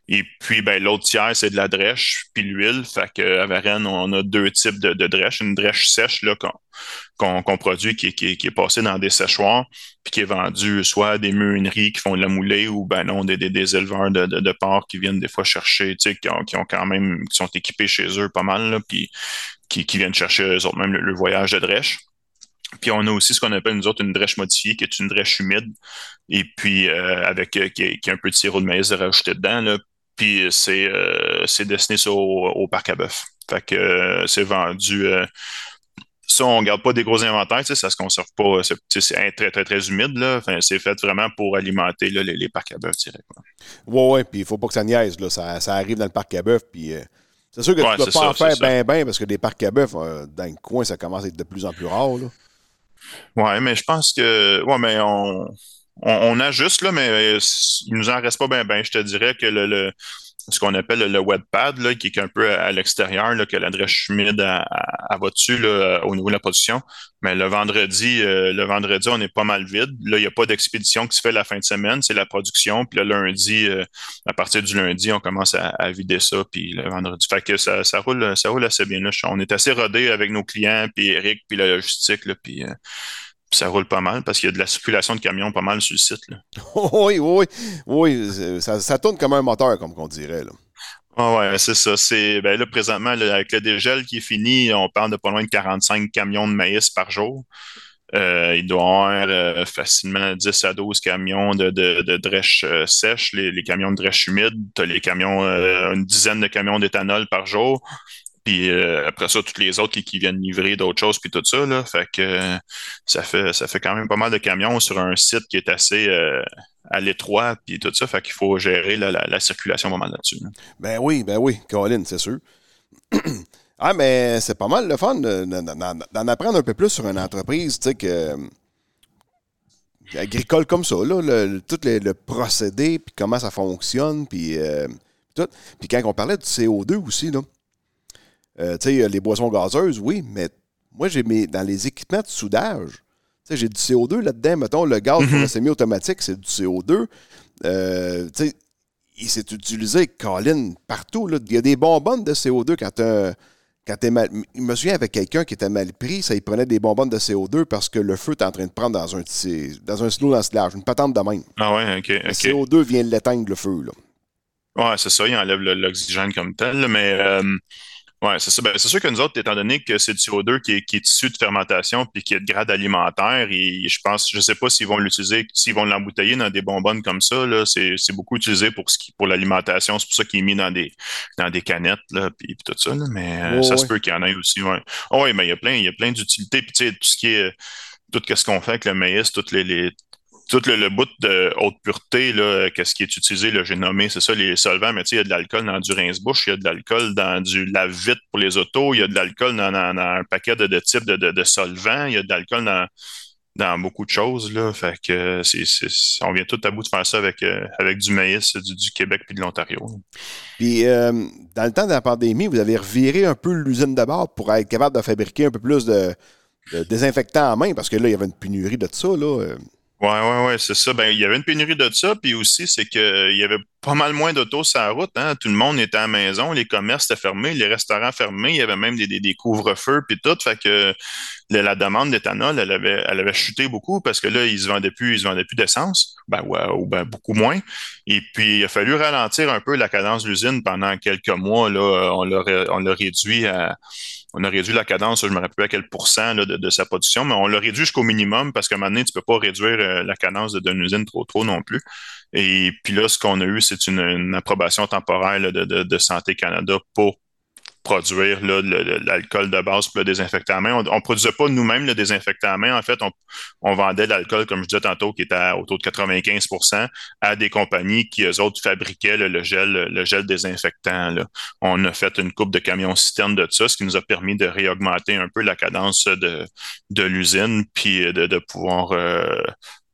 Et puis, ben, l'autre tiers, c'est de la drèche, puis l'huile. Fait qu'à Varennes, on a deux types de, de drèche. Une drèche sèche là, qu'on, produit, qui, qui, est passée dans des séchoirs, puis qui est vendue soit à des meuneries qui font de la moulée, ou ben non, des, des, éleveurs de, de, porcs qui viennent des fois chercher, tu sais, qui ont, qui ont quand même, qui sont équipés chez eux pas mal, là, puis qui, viennent chercher eux autres même le voyage de drèche. Puis on a aussi ce qu'on appelle nous autres une drèche modifiée, qui est une drèche humide, et puis euh, avec euh, qui, a un peu de sirop de maïs rajouté dedans. Là. Puis c'est euh, destiné au, parc à bœuf. Fait que c'est vendu. ça, on ne garde pas des gros inventaires, ça se conserve pas. C'est très, très, très humide. Là. Enfin, c'est fait vraiment pour alimenter là, les, parcs à bœuf directement. Oui, oui, puis il ne faut pas que ça niaise. Là. Ça, ça, arrive dans le parc à bœuf, puis c'est sûr que tu ne peux pas en faire bien, bien, parce que des parcs à bœuf, dans le coin, ça commence à être de plus en plus rare. Là. Ouais, mais je pense que. Ouais, mais on, on, ajuste, là, mais euh, il nous en reste pas bien, ben. Je te dirais que le, ce qu'on appelle le wet pad, là, qui est un peu à, l'extérieur, que l'adresse humide va dessus là, au niveau de la production. Mais le vendredi, euh, le vendredi, on est pas mal vide. Là, il n'y a pas d'expédition qui se fait la fin de semaine, c'est la production. Puis le lundi, euh, à partir du lundi, on commence à, vider ça. Puis le vendredi. Fait que ça, ça roule, ça roule assez bien. On est assez rodé avec nos clients, puis Eric, puis la logistique. Là, puis, euh, ça roule pas mal parce qu'il y a de la circulation de camions pas mal sur le site. Là. oui, oui, oui. Ça, ça, tourne comme un moteur, comme on dirait. Là. Ah ouais, c'est ça. C'est ben là présentement avec le dégel qui est fini, on parle de pas loin de 45 camions de maïs par jour. Euh, il doit y avoir euh, facilement 10 à 12 camions de, de, de drèche euh, sèche, les, les, camions de drèche humide, tu as les camions, une dizaine de camions d'éthanol par jour. Puis euh, après ça, toutes les autres qui, viennent livrer d'autres choses, puis tout ça. Là, fait que ça fait ça fait quand même pas mal de camions sur un site qui est assez euh, à l'étroit, puis tout ça. Fait qu'il faut gérer la, circulation pas mal là-dessus. Ben oui, ben oui, Colin, c'est sûr. ah, mais c'est pas mal le fun d'en apprendre un peu plus sur une entreprise, tu sais, que agricole comme ça, là, le, tout le, procédé, puis comment ça fonctionne, puis euh, tout. Puis quand on parlait du CO2 aussi, là, euh, tu sais, les boissons gazeuses, oui, mais moi, j'ai mis dans les équipements de soudage, tu sais, j'ai du CO2 là-dedans. Mettons, le gaz pour mhm. le semi-automatique, c'est du CO2. Euh, tu sais, il s'est utilisé, Colin, partout. Là. Il y a des bonbonnes de CO2 quand quand t'es mal. Il me souviens avec quelqu'un qui était mal pris, ça, il prenait des bonbonnes de CO2 parce que le feu est en train de prendre dans un, dans un slow d'ensilage, une patente de même. Ah ouais, ok. Le CO2 vient l'éteindre le feu, là. Ouais, c'est ça, il enlève l'oxygène comme tel, mais euh, oui, c'est ça. Ben, c'est sûr que nous autres, étant donné que c'est du CO2 qui est, qui est issu de fermentation puis qui est de grade alimentaire, et je pense, je sais pas s'ils vont l'utiliser, s'ils vont l'embouteiller dans des bonbonnes comme ça. Là, c'est, c'est beaucoup utilisé pour ce qui, pour l'alimentation. C'est pour ça qu'il est mis dans des, dans des canettes là, puis, tout ça. Là, mais euh, ça se peut qu'il y en ait aussi. Ouais. Oh, oui, mais il y a plein, il y a plein d'utilités. Puis tu sais, tout ce qui est tout ce qu'on fait avec le maïs, toutes les, les tout le, bout de haute pureté, qu'est-ce qui est utilisé, j'ai nommé, c'est ça, les solvants, mais tu sais, il y a de l'alcool dans du rince-bouche, il y a de l'alcool dans du lave-vite pour les autos, il y a de l'alcool dans, un paquet de, types de, solvants, il y a de l'alcool dans, beaucoup de choses, là. Fait que c'est, on vient tout à bout de faire ça avec, euh, avec du maïs du, Québec puis de l'Ontario. Puis, euh, dans le temps de la pandémie, vous avez reviré un peu l'usine de bord pour être capable de fabriquer un peu plus de, de désinfectants en main, parce que là, il y avait une pénurie de ça, là. Ouais, ouais, ouais, c'est ça. Ben, il y avait une pénurie de ça, puis aussi, c'est qu'il y avait pas mal moins d'autos sur la route. Hein? Tout le monde était à la maison, les commerces étaient fermés, les restaurants fermés, il y avait même des, couvre-feux puis tout. Fait que la demande d'éthanol, elle avait, elle avait chuté beaucoup parce que là, ils se vendaient plus, ils se vendaient plus d'essence, ben, ouais, ou ben beaucoup moins. Et puis, il a fallu ralentir un peu la cadence de l'usine pendant quelques mois. Là, on l'a, on l'a réduit à, on a réduit la cadence, je me rappelle à quel pourcent de, sa production, mais on l'a réduit jusqu'au minimum parce moment donné, tu peux pas réduire euh, la cadence d'une usine trop trop non plus. Et puis là, ce qu'on a eu, c'est une, une, approbation temporaire de, Santé Canada pour produire l'alcool de base pour le désinfectant à main. On ne produisait pas nous-mêmes le désinfectant à main. En fait, on, vendait l'alcool, comme je disais tantôt, qui était à, autour de 95% à des compagnies qui, eux autres, fabriquaient le gel le gel désinfectant. On a fait une coupe de camions citernes de ça, ce qui nous a permis de réaugmenter un peu la cadence de, l'usine, puis de, de pouvoir euh,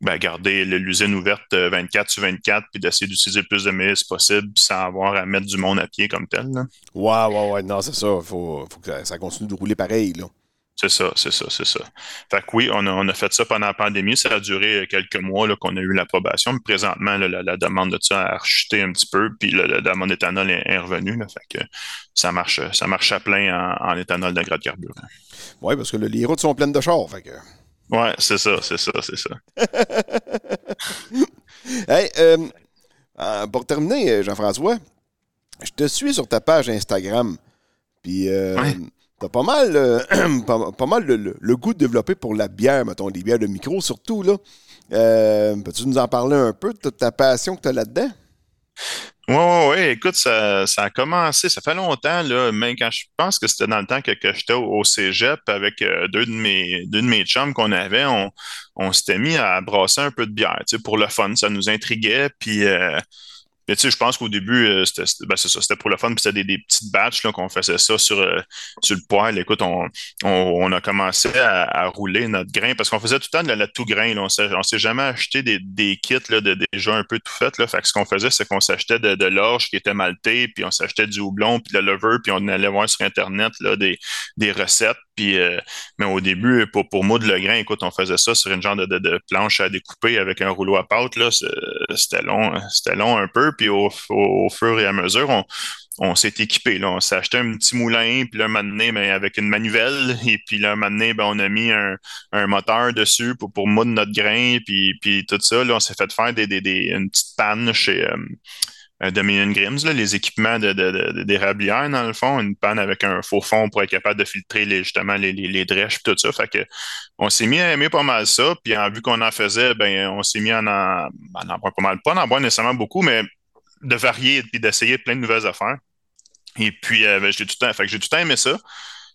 ben, garder l'usine ouverte 24 euh, sur 24 puis d'essayer d'utiliser le plus de milices possible sans avoir à mettre du monde à pied comme tel. Là. Ouais, ouais, ouais. Non, c'est ça. Il faut, faut, que ça continue de rouler pareil. Là. C'est ça, c'est ça, c'est ça. Fait que oui, on a, on a, fait ça pendant la pandémie. Ça a duré quelques mois qu'on a eu l'approbation. Mais présentement, là, la, la, demande de ça a rechuté un petit peu, puis la, demande d'éthanol est, est, revenue. Là, fait que ça marche, ça marche à plein en, en éthanol d'agrégat carburant. Oui, parce que les routes sont pleines de chars. Fait que... Ouais, c'est ça, c'est ça, c'est ça. hey, euh, pour terminer, Jean-François, je te suis sur ta page Instagram. Puis, euh, ouais. t'as pas mal, euh, pas, pas, mal le, le, le, goût de développer pour la bière, mettons, les bières de micro surtout, là. Euh, Peux-tu nous en parler un peu de ta passion que tu as là-dedans? Oui, oui, oui. Écoute, ça, ça, a commencé, ça fait longtemps, là, mais quand je pense que c'était dans le temps que, j'étais au, au, cégep avec euh, deux, de mes, deux de mes chums qu'on avait, on, on s'était mis à brasser un peu de bière, tu sais, pour le fun. Ça nous intriguait, puis... Euh, mais tu sais, je pense qu'au début, euh, c'était ben, ça, c'était pour le fun, puis c'était des, des, petites batches qu'on faisait ça sur, euh, sur le poêle. Écoute, on, on, on a commencé à, à, rouler notre grain parce qu'on faisait tout le temps de la, la tout grain. Là. On on s'est jamais acheté des, des kits là, de, déjà un peu tout fait. Là. Fait que ce qu'on faisait, c'est qu'on s'achetait de, de l'orge qui était malté, puis on s'achetait du houblon, puis le lever, puis on allait voir sur Internet là, des, des recettes. Puis, euh, mais au début, pour, pour moudre le grain, écoute, on faisait ça sur une genre de, de, planche à découper avec un rouleau à pâte. C'était long, c'était long un peu. Puis au, fur et à mesure, on, on s'est équipé. Là. On s'est acheté un petit moulin, puis là, un moment ben, avec une manivelle, et puis là, un moment donné, ben, on a mis un, un moteur dessus pour, pour moudre notre grain, puis, puis tout ça. Là, on s'est fait faire des, des, des, une petite panne chez euh, Dominion Grims, là, les équipements de, dans le fond, une panne avec un faux fond pour être capable de filtrer les, justement les, les, les drèches tout ça. Fait que on s'est mis à aimer pas mal ça, puis en vu qu'on en faisait, ben on s'est mis à en, en, en pas mal, pas en boire nécessairement beaucoup, mais de varier et d'essayer plein de nouvelles affaires. Et puis, euh, ben, j'ai tout le temps, fait que j'ai tout le temps aimé ça.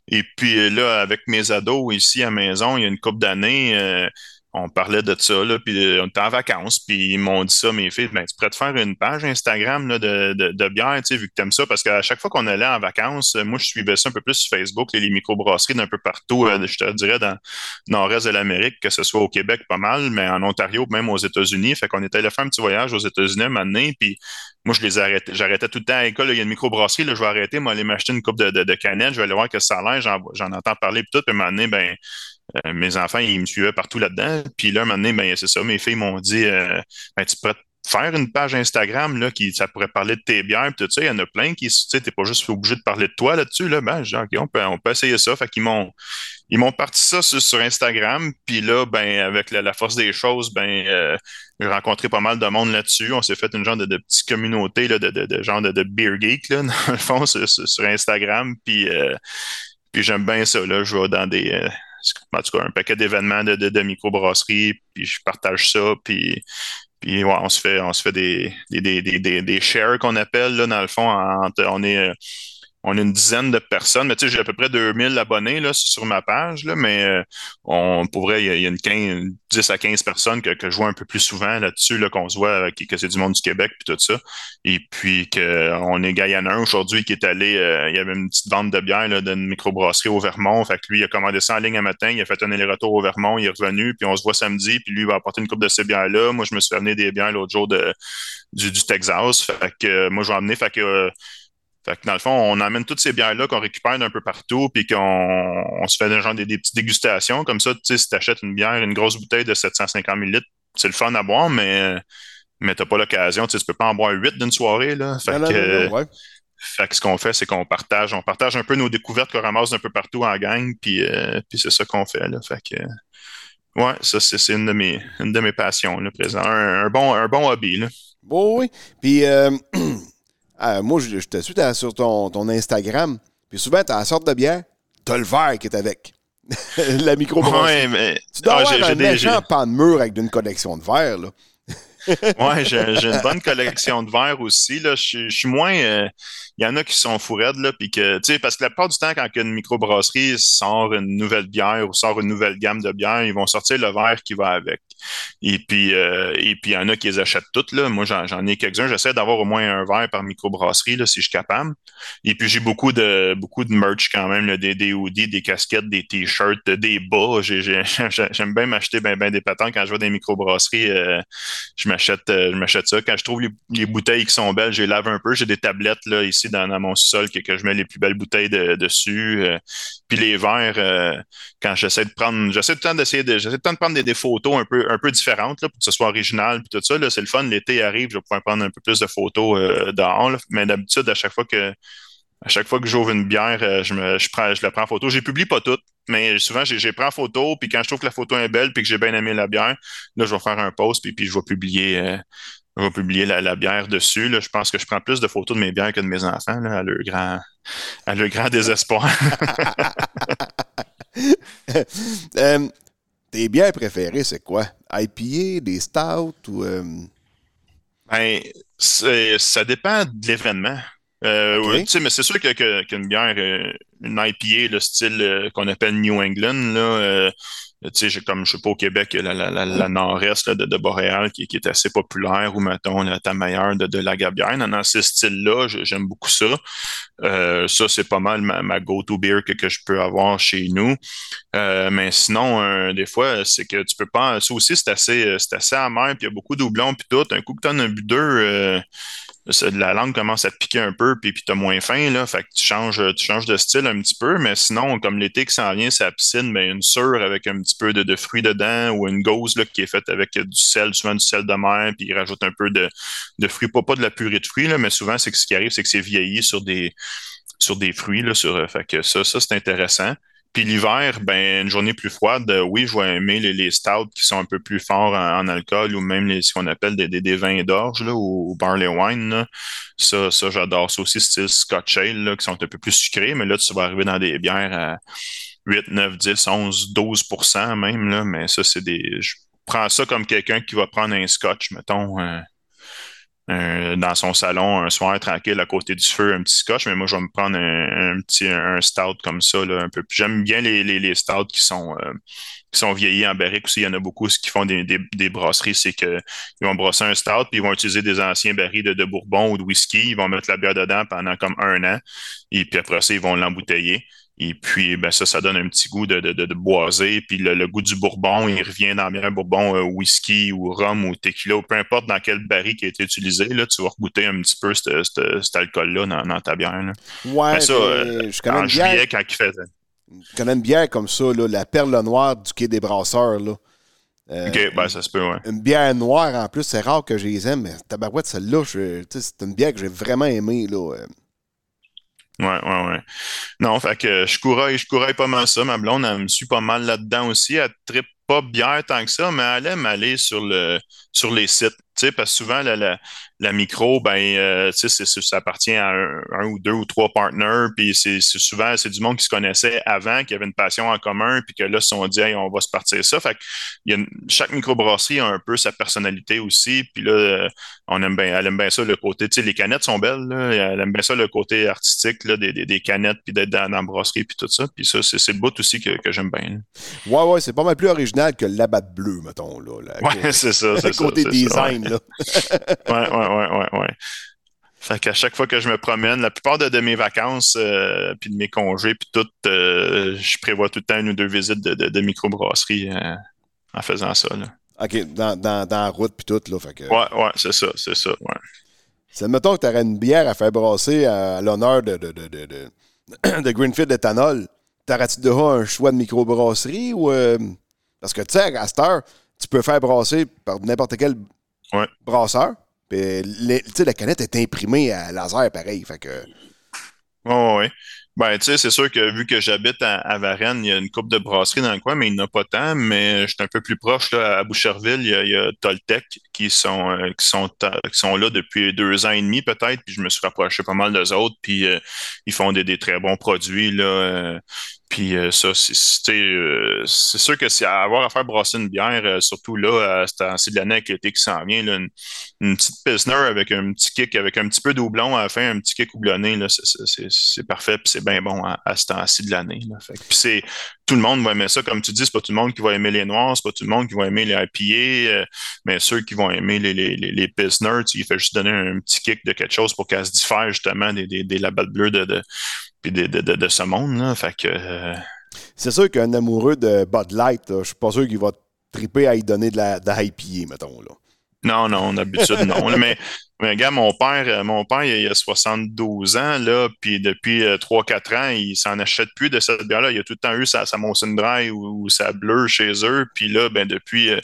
Et puis là, avec mes ados ici à maison, il y a une couple d'années, euh, on parlait de ça, là, puis on était en vacances, puis ils m'ont dit ça, mes filles, ben, tu pourrais te faire une page Instagram là, de, de, de bière, tu sais, vu que tu aimes ça, parce qu'à chaque fois qu'on allait en vacances, moi, je suivais ça un peu plus sur Facebook, les, les microbrasseries d'un peu partout, euh, je te dirais, dans le nord-est de l'Amérique, que ce soit au Québec, pas mal, mais en Ontario, même aux États-Unis. Fait qu'on était allé faire un petit voyage aux États-Unis un puis moi, je les arrêtais, j'arrêtais tout le temps à l'école, il y a une microbrasserie, là, je vais arrêter, moi, aller m'acheter une coupe de, de, je vais aller voir que ça a l'air, j'en entends parler, puis tout, puis un année, ben, euh, mes enfants, ils me suivaient partout là-dedans. Puis là, un moment donné, ben, c'est ça, mes filles m'ont dit euh, ben, tu pourrais faire une page Instagram là, qui ça pourrait parler de tes bières. Il y en a plein qui, tu sais, t'es pas juste obligé de parler de toi là-dessus. Là. Ben, genre, OK, on peut, on peut essayer ça. Fait qu'ils m'ont ils m'ont parti ça sur, Instagram. Puis là, ben, avec la, force des choses, ben, euh, j'ai rencontré pas mal de monde là-dessus. On s'est fait une genre de, petite communauté là, de, de, de, genre de, de beer geek, là, dans le fond, sur, Instagram. Puis, puis j'aime bien ça. Là. Je vais dans des. En tout cas, un paquet d'événements de, de, de microbrasserie, puis je partage ça, puis, puis ouais, on se fait, on se fait des, des, des, des, des shares qu'on appelle, là, dans le fond, on est on a une dizaine de personnes, mais tu sais, j'ai à peu près 2000 abonnés là, sur ma page, là, mais euh, on pourrait, il y, a une 15, 10 à 15 personnes que, que je vois un peu plus souvent là-dessus, là, qu'on se voit, que, c'est du monde du Québec puis tout ça. Et puis qu'on est Gaïanin aujourd'hui qui est allé, euh, il y avait une petite vente de bière là, d'une microbrasserie au Vermont. Fait que lui, il a commandé ça en ligne un matin, il a fait un aller-retour au Vermont, il est revenu, puis on se voit samedi, puis lui il va apporter une coupe de ces bières-là. Moi, je me suis amené des bières l'autre jour de, du, du Texas. Fait que moi, je vais amener, fait que fait que dans le fond, on amène toutes ces bières-là qu'on récupère d'un peu partout, puis qu'on on se fait des, genre des, des, petites dégustations. Comme ça, tu sais, si tu achètes une bière, une grosse bouteille de 750 ml, c'est le fun à boire, mais, mais t'as pas l'occasion. Tu tu peux pas en boire huit d'une soirée. Là. Fait que, non, non, ouais. fait que ce qu'on fait, c'est qu'on partage. On partage un peu nos découvertes qu'on ramasse un peu partout en gang, puis, euh, puis c'est ça qu'on fait. Là. Fait que, ouais, ça, c'est une, de mes, une de mes passions, là, présent. Un, un bon, un bon hobby. Là. Bon, oui. Puis, euh, euh, moi, je, je te suis t'as- sur ton, ton Instagram. Puis souvent, tu as la sorte de bière, tu as le verre qui est avec. la microbrasserie. Ouais, mais. Tu dois ah, avoir un méchant pan de mur avec une collection de verres, là. Ouais, j'ai une bonne collection de verres aussi. Là. Je, suis- je suis moins. euh, Il y en a qui sont fous raides, là, puis que, tu sais, parce que la plupart du temps, quand une microbrasserie sort une nouvelle bière ou sort une nouvelle gamme de bières, ils vont sortir le verre qui va avec. Et puis, euh, et puis il y en a qui les achètent toutes, là. Moi, j'en ai quelques-uns. J'essaie d'avoir au moins un verre par microbrasserie, là, si je suis capable. Et puis, j'ai beaucoup de, beaucoup de merch quand même, des, des hoodies, des casquettes, des t-shirts, des bas. J'ai- j'ai- J'aime bien m'acheter ben, ben des patins quand je vais les microbrasseries. euh, je m'achète euh, je m'achète ça. Quand je trouve les, les bouteilles qui sont belles, je les lave un peu. J'ai des tablettes là, ici dans, dans mon sol que, que je mets les plus belles bouteilles de- dessus. euh, puis les verres, euh, quand j'essaie de prendre, j'essaie tout le temps d'essayer de, j'essaie prendre des, photos un peu, un peu différentes là, pour que ce soit original puis tout ça. Là, c'est le fun. L'été arrive, je vais pouvoir prendre un peu plus de photos euh, dehors. Mais d'habitude, à chaque fois que à chaque fois que j'ouvre une bière, euh, je, me, je, prends, je la prends en photo. Je publie pas toutes, mais souvent, j'ai, pris en photo, puis quand je trouve que la photo est belle, puis que j'ai bien aimé la bière, là, je vais faire un post, puis, puis je vais publier, je vais publier la, la bière dessus. Là. Je pense que je prends plus de photos de mes bières que de mes enfants, là, à leur grand, à leur grand désespoir. Euh, tes bières préférées, c'est quoi? IPA, des stouts ou. euh, Ben, ça dépend de l'événement. Euh, ouais, mais c'est sûr que, que- qu'une bière, euh, une IPA, le style qu'on appelle New England, là, tu sais, comme, je sais pas, au Québec, la, la, la, nord-est de, de Boréal qui, qui est assez populaire, ou mettons, la Tamailleur de, de la Gabière. Dans, styles-là, je- j'aime beaucoup ça. Euh, ça, c'est pas mal ma, ma go-to beer que, que je peux avoir chez nous. Euh, mais sinon, euh, des fois, c'est que tu peux pas. Ça aussi, c'est assez, assez amer, puis il y a beaucoup de doublons, puis tout. Un coup que tu en as bu deux, la langue commence à te piquer un peu, puis, puis tu as moins faim, là. Fait que tu changes, tu changes de style un petit peu. Mais sinon, comme l'été qui s'en vient, c'est la piscine, ben, une sure avec un petit peu de, de fruits dedans, ou une gauze qui est faite avec du sel, souvent du sel de mer, puis ils rajoutent un peu de, de fruits. Pas, pas de la purée de fruits, mais souvent, c'est que ce qui arrive, c'est que c'est vieilli sur des, sur des fruits. Là, sur, euh, fait que ça, ça c'est intéressant. Puis l'hiver, ben, une journée plus froide, euh, oui, je vais aimer les, les stouts qui sont un peu plus forts en, alcool ou même les, ce qu'on appelle des, des, des vins d'orge ou, ou barley wine. Là. Ça, ça j'adore. Ça aussi, style Scotch Ale, là, qui sont un peu plus sucrés, mais là, tu vas arriver dans des bières à 8, 9, 10, 11, 12% même. Là, mais ça, c'est des. Je prends ça comme quelqu'un qui va prendre un scotch, mettons. euh, dans son salon un soir tranquille à côté du feu, un petit scotch, mais moi je vais me prendre un, petit un stout comme ça, là, un peu. J'aime bien les, les, les stouts qui sont euh, qui sont vieillis en barrique aussi. Il y en a beaucoup qui font des, des, des brasseries, c'est que ils vont brasser un stout, puis ils vont utiliser des anciens barils de, de bourbon ou de whisky. Ils vont mettre la bière dedans pendant comme un an, et puis après ça, ils vont l'embouteiller. Et puis, ben ça, ça donne un petit goût de, de, de, de boisé. Puis le, le goût du bourbon, il revient dans bien un bourbon euh, whisky ou rhum ou tequila, ou peu importe dans quel baril qui a été utilisé. Là, tu vas goûter un petit peu cet, cet, cet alcool-là dans, dans, ta bière. Là. Ouais, Ben ça, euh, je en juillet, quand il fait... Je connais une bière comme ça, là, la perle noire du quai des brasseurs. Là. Euh, OK, ben ça se peut, ouais. Une bière noire en plus, c'est rare que je les aime, mais tabarouette, celle-là, c'est une bière que j'ai vraiment aimée. Là. Ouais, ouais, ouais. Non, fait que je couraille, je couraille pas mal ça. Ma blonde, elle me suit pas mal là-dedans aussi. Elle trippe pas bière tant que ça, mais elle aime aller sur le sur les sites. Tu sais, parce que souvent, la, la, la micro, ben, euh, tu sais, c'est- c'est- ça appartient à un, un ou deux ou trois partners, puis c'est souvent, c'est du monde qui se connaissait avant, qui avait une passion en commun, puis que là, ils se sont dit, hey, on va se partir ça. Fait que il y a une- chaque microbrasserie a un peu sa personnalité aussi, puis là, euh, on aime bien, elle aime bien ça, le côté, tu sais, les canettes sont belles, là, elle aime bien ça, le côté artistique, là, des, des, des canettes, puis d'être dans, dans la brasserie, puis tout ça, puis ça, c'est le bout aussi que, que j'aime bien. là. Ouais, ouais, c'est pas mal plus original que la batte bleue, mettons. Là, la- Ouais, c'est ça, c'est ça. côté ça, ouais. Design. Là. Ouais, ouais, ouais, ouais, ouais. Fait qu'à chaque fois que je me promène, la plupart de, de mes vacances, euh, puis de mes congés, puis tout, euh, je prévois tout le temps une ou deux visites de, de, de microbrasserie euh, en faisant ça. Là. OK, dans, dans, dans la route puis tout. Là, fait que, Ouais, ouais, c'est ça, c'est ça. Ouais. C'est mettons que tu aurais une bière à faire brasser à, à l'honneur de, de, de, de, de, de Greenfield Ethanol. T'aurais-tu déjà un choix de microbrasserie ou. parce que tu sais, à cette heure, tu peux faire brasser par n'importe quel Ouais. brasseur. Puis la canette est imprimée à laser pareil. Fait que. Oui, oui. Ben, tu sais, c'est sûr que vu que j'habite à, à Varennes, il y a une coupe de brasserie dans le coin, mais il n'y en a pas tant. Mais je suis un peu plus proche, là, à Boucherville, il y a, il y a Toltec qui sont, euh, qui sont, ta- qui sont là depuis deux ans et demi peut-être. Puis je me suis rapproché pas mal d'eux autres. Puis euh, ils font des, des très bons produits, là. euh, puis euh, ça, c'est euh, sûr que c'est avoir à faire brasser une bière, euh, surtout là, à ce de l'année avec l'été qui s'en vient, là, une, petite Pilsner avec un petit kick, avec un petit peu de houblon à la fin, un petit kick houblonné, c'est- parfait, puis c'est bien bon à, ce temps-ci de l'année. Puis c'est tout le monde va aimer ça, comme tu dis, c'est pas tout le monde qui va aimer les noirs, c'est pas tout le monde qui va aimer les IPA, euh, mais ceux qui vont aimer les, les, les, les tu il fait juste donner un petit kick de quelque chose pour qu'elle se diffère justement des, des, des labels bleus de, de, puis de, de, de, de ce monde. Là. Fait que euh, C'est sûr qu'un amoureux de Bud Light, je suis pas sûr qu'il va triper à y donner de la, de la IPA, mettons. Là. Non, non, d'habitude, non. là, mais, mais gars, mon père, euh, mon père, il a 72 ans, là, puis depuis euh, 3-4 ans, il s'en achète plus de cette bière-là. Il a tout le temps eu sa, sa Molson Dry ou, ou sa bleue chez eux. Puis là, ben, depuis, euh,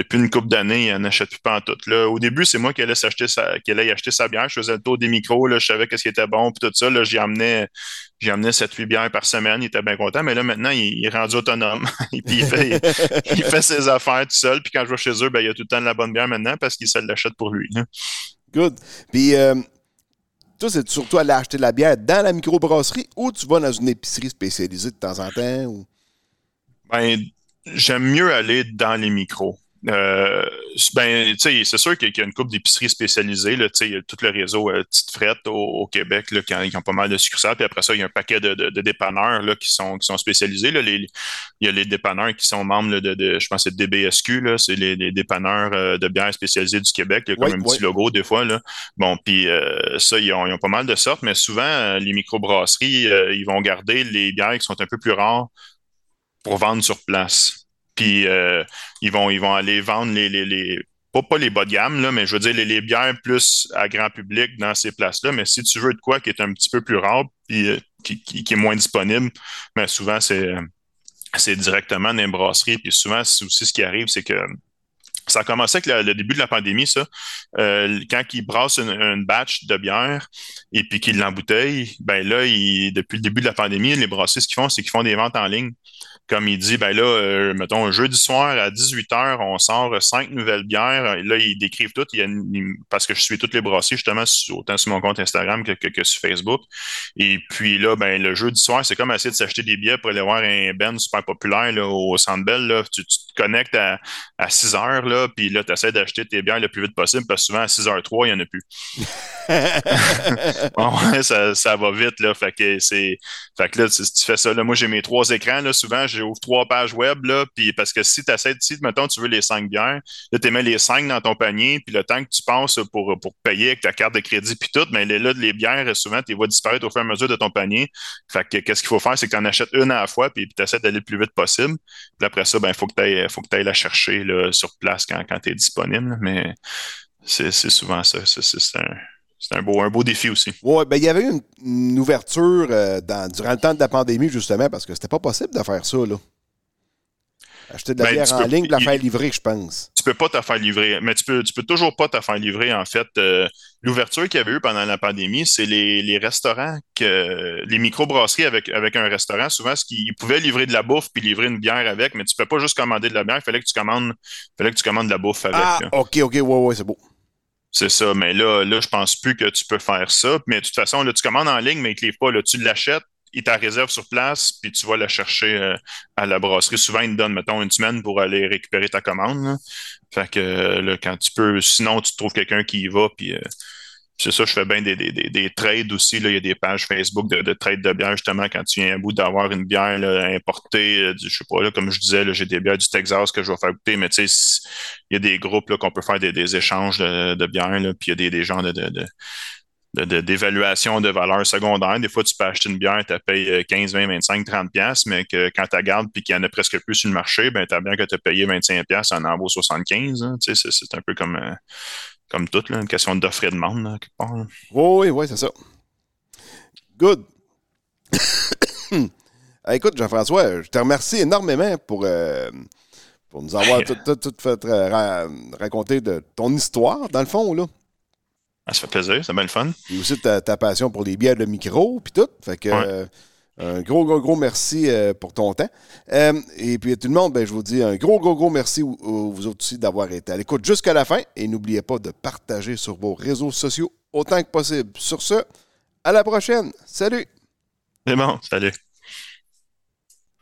depuis une couple d'années, il n'en achète plus pas en tout. Là, au début, c'est moi qui allais s'acheter sa, qui acheter sa bière. Je faisais le tour des micros, là, je savais qu'est-ce qui était bon, puis tout ça. Là, j'y amenais 7-8 bières par semaine. Il était bien content. Mais là, maintenant, il, il est rendu autonome. Et puis, il fait, il fait ses affaires tout seul. Puis quand je vais chez eux, ben, il y a tout le temps de la bonne bière maintenant parce qu'il se l'achète pour lui. là. Good. Puis, euh, toi, c'est surtout aller acheter de la bière dans la microbrasserie ou tu vas dans une épicerie spécialisée de temps en temps? Ou... Ben, j'aime mieux aller dans les micros. Euh, ben, c'est sûr qu'il y a une couple d'épiceries spécialisées. Là, il y a tout le réseau euh, Petite Frette au, au Québec là, qui, ont, qui ont pas mal de succursales. Puis après ça, il y a un paquet de, de, de dépanneurs là, qui, sont, qui sont spécialisés. Là. Les, il y a les dépanneurs qui sont membres là, de, de, je pense, c'est DBSQ. Là, c'est les, les dépanneurs euh, de bière spécialisés du Québec. Il y a comme Oui, un oui. petit logo des fois. Là. Bon, puis euh, ça, ils ont, ils ont pas mal de sortes, mais souvent, les microbrasseries, ils vont garder les bières qui sont un peu plus rares pour vendre sur place. Puis euh, ils, vont, ils vont aller vendre les, les, les pas, pas les bas de gamme, là, mais je veux dire les, les bières plus à grand public dans ces places-là. Mais si tu veux de quoi qui est un petit peu plus rare puis euh, qui, qui, est moins disponible, mais souvent c'est c'est directement dans les brasseries. Puis souvent, c'est aussi ce qui arrive, c'est que ça a commencé avec le, début de la pandémie, ça. Euh, quand ils brassent une, batch de bière et puis qu'ils l'embouteillent, ben là, depuis le début de la pandémie, les brassistes, ce qu'ils font, c'est qu'ils font des ventes en ligne. Comme il dit, ben là, euh, mettons, un jeudi soir à 18h, on sort cinq nouvelles bières. Et là, ils décrivent toutes. Il une- parce que je suis toutes les brassées, justement, autant sur mon compte Instagram que, que, que sur Facebook. Et puis là, ben, le jeudi soir, c'est comme essayer de s'acheter des billets pour aller voir un band super populaire là, au Centre Bell. Là. Tu, tu te connectes à, à 6 heures, là, puis là, tu essaies d'acheter tes bières le plus vite possible parce que souvent à 6h03, il n'y en a plus. Ouais, ça, ça va vite, là. Fait que c'est. Fait que là, si tu fais ça, là, moi j'ai mes trois écrans, là. Souvent, j'ouvre trois pages web, là. Puis parce que si tu essaies, si, mettons, tu veux les cinq bières, là, tu mets les cinq dans ton panier, puis le temps que tu passes pour, pour payer avec ta carte de crédit, puis tout, mais là, les bières, souvent, tu les disparaître au fur et à mesure de ton panier. Fait que qu'est-ce qu'il faut faire, c'est que tu en achètes une à la fois, puis tu essaies d'aller le plus vite possible. Puis après ça, ben, il faut que tu ailles, faut que tu ailles la chercher là, sur place quand, quand tu es disponible. Mais c'est souvent ça. C'est un. C'est un beau, un beau défi aussi. Oui, ben, il y avait eu une, une ouverture euh, dans, durant le temps de la pandémie, justement, parce que c'était pas possible de faire ça, là. Acheter de la Ben, bière en peux- ligne, de la faire livrer, je pense. Tu peux pas te faire livrer, mais tu peux, tu peux toujours pas te faire livrer, en fait. Euh, L'ouverture qu'il y avait eu pendant la pandémie, c'est les, les restaurants, que, les microbrasseries avec, avec un restaurant, souvent, ce qu'ils pouvaient livrer de la bouffe puis livrer une bière avec, mais tu peux pas juste commander de la bière, il fallait que tu commandes, fallait que tu commandes de la bouffe avec. Ah, là. OK, OK, ouais, ouais, c'est beau. C'est ça, mais là, là, je pense plus que tu peux faire ça. Mais de toute façon, là, tu commandes en ligne, mais ne te livrent pas. Tu l'achètes, ils t'en réservent sur place, puis tu vas la chercher euh, à la brasserie. Souvent, ils te donnent, mettons, une semaine pour aller récupérer ta commande. Fait que euh, là, quand tu peux, sinon, tu trouves quelqu'un qui y va, puis euh, c'est ça, je fais bien des, des, des, des trades aussi. Là. Il y a des pages Facebook de, de trades de bière, justement, quand tu viens à bout d'avoir une bière là, importée, euh, du- je sais pas, là, comme je disais, j'ai des bières du Texas que je vais faire goûter, mais tu sais, il y a des groupes qu'on peut faire des, échanges de, de bières, puis il y a des, gens de, de, de- de- de- d'évaluation de, valeur secondaire. Des fois, tu peux acheter une bière, tu payes 15, 20, 25, 30 pièces, mais que quand tu la gardes puis qu'il y en a presque plus sur le marché, ben, as bien que tu as payé 25 pièces en en vaut 75. hein. Tu sais, c'est, c'est un peu comme, euh, comme tout, là, une question d'offre et demande, là, quelque part. là. Oui, oui, c'est ça. Good. Ah, écoute, Jean-François, je te remercie énormément pour, euh, pour nous avoir tout, tout, tout fait euh, ra- raconter de ton histoire, dans le fond, là. Ah, ça fait plaisir, c'est bien le fun. Et aussi ta, ta passion pour les bières de micro, puis tout. Fait que, Ouais. euh, un gros, gros, gros merci euh, pour ton temps. Euh, et puis, tout le monde, ben, je vous dis un gros, gros, gros merci, vous autres aussi, d'avoir été à l'écoute jusqu'à la fin. Et n'oubliez pas de partager sur vos réseaux sociaux autant que possible. Sur ce, à la prochaine. Salut! C'est bon, salut.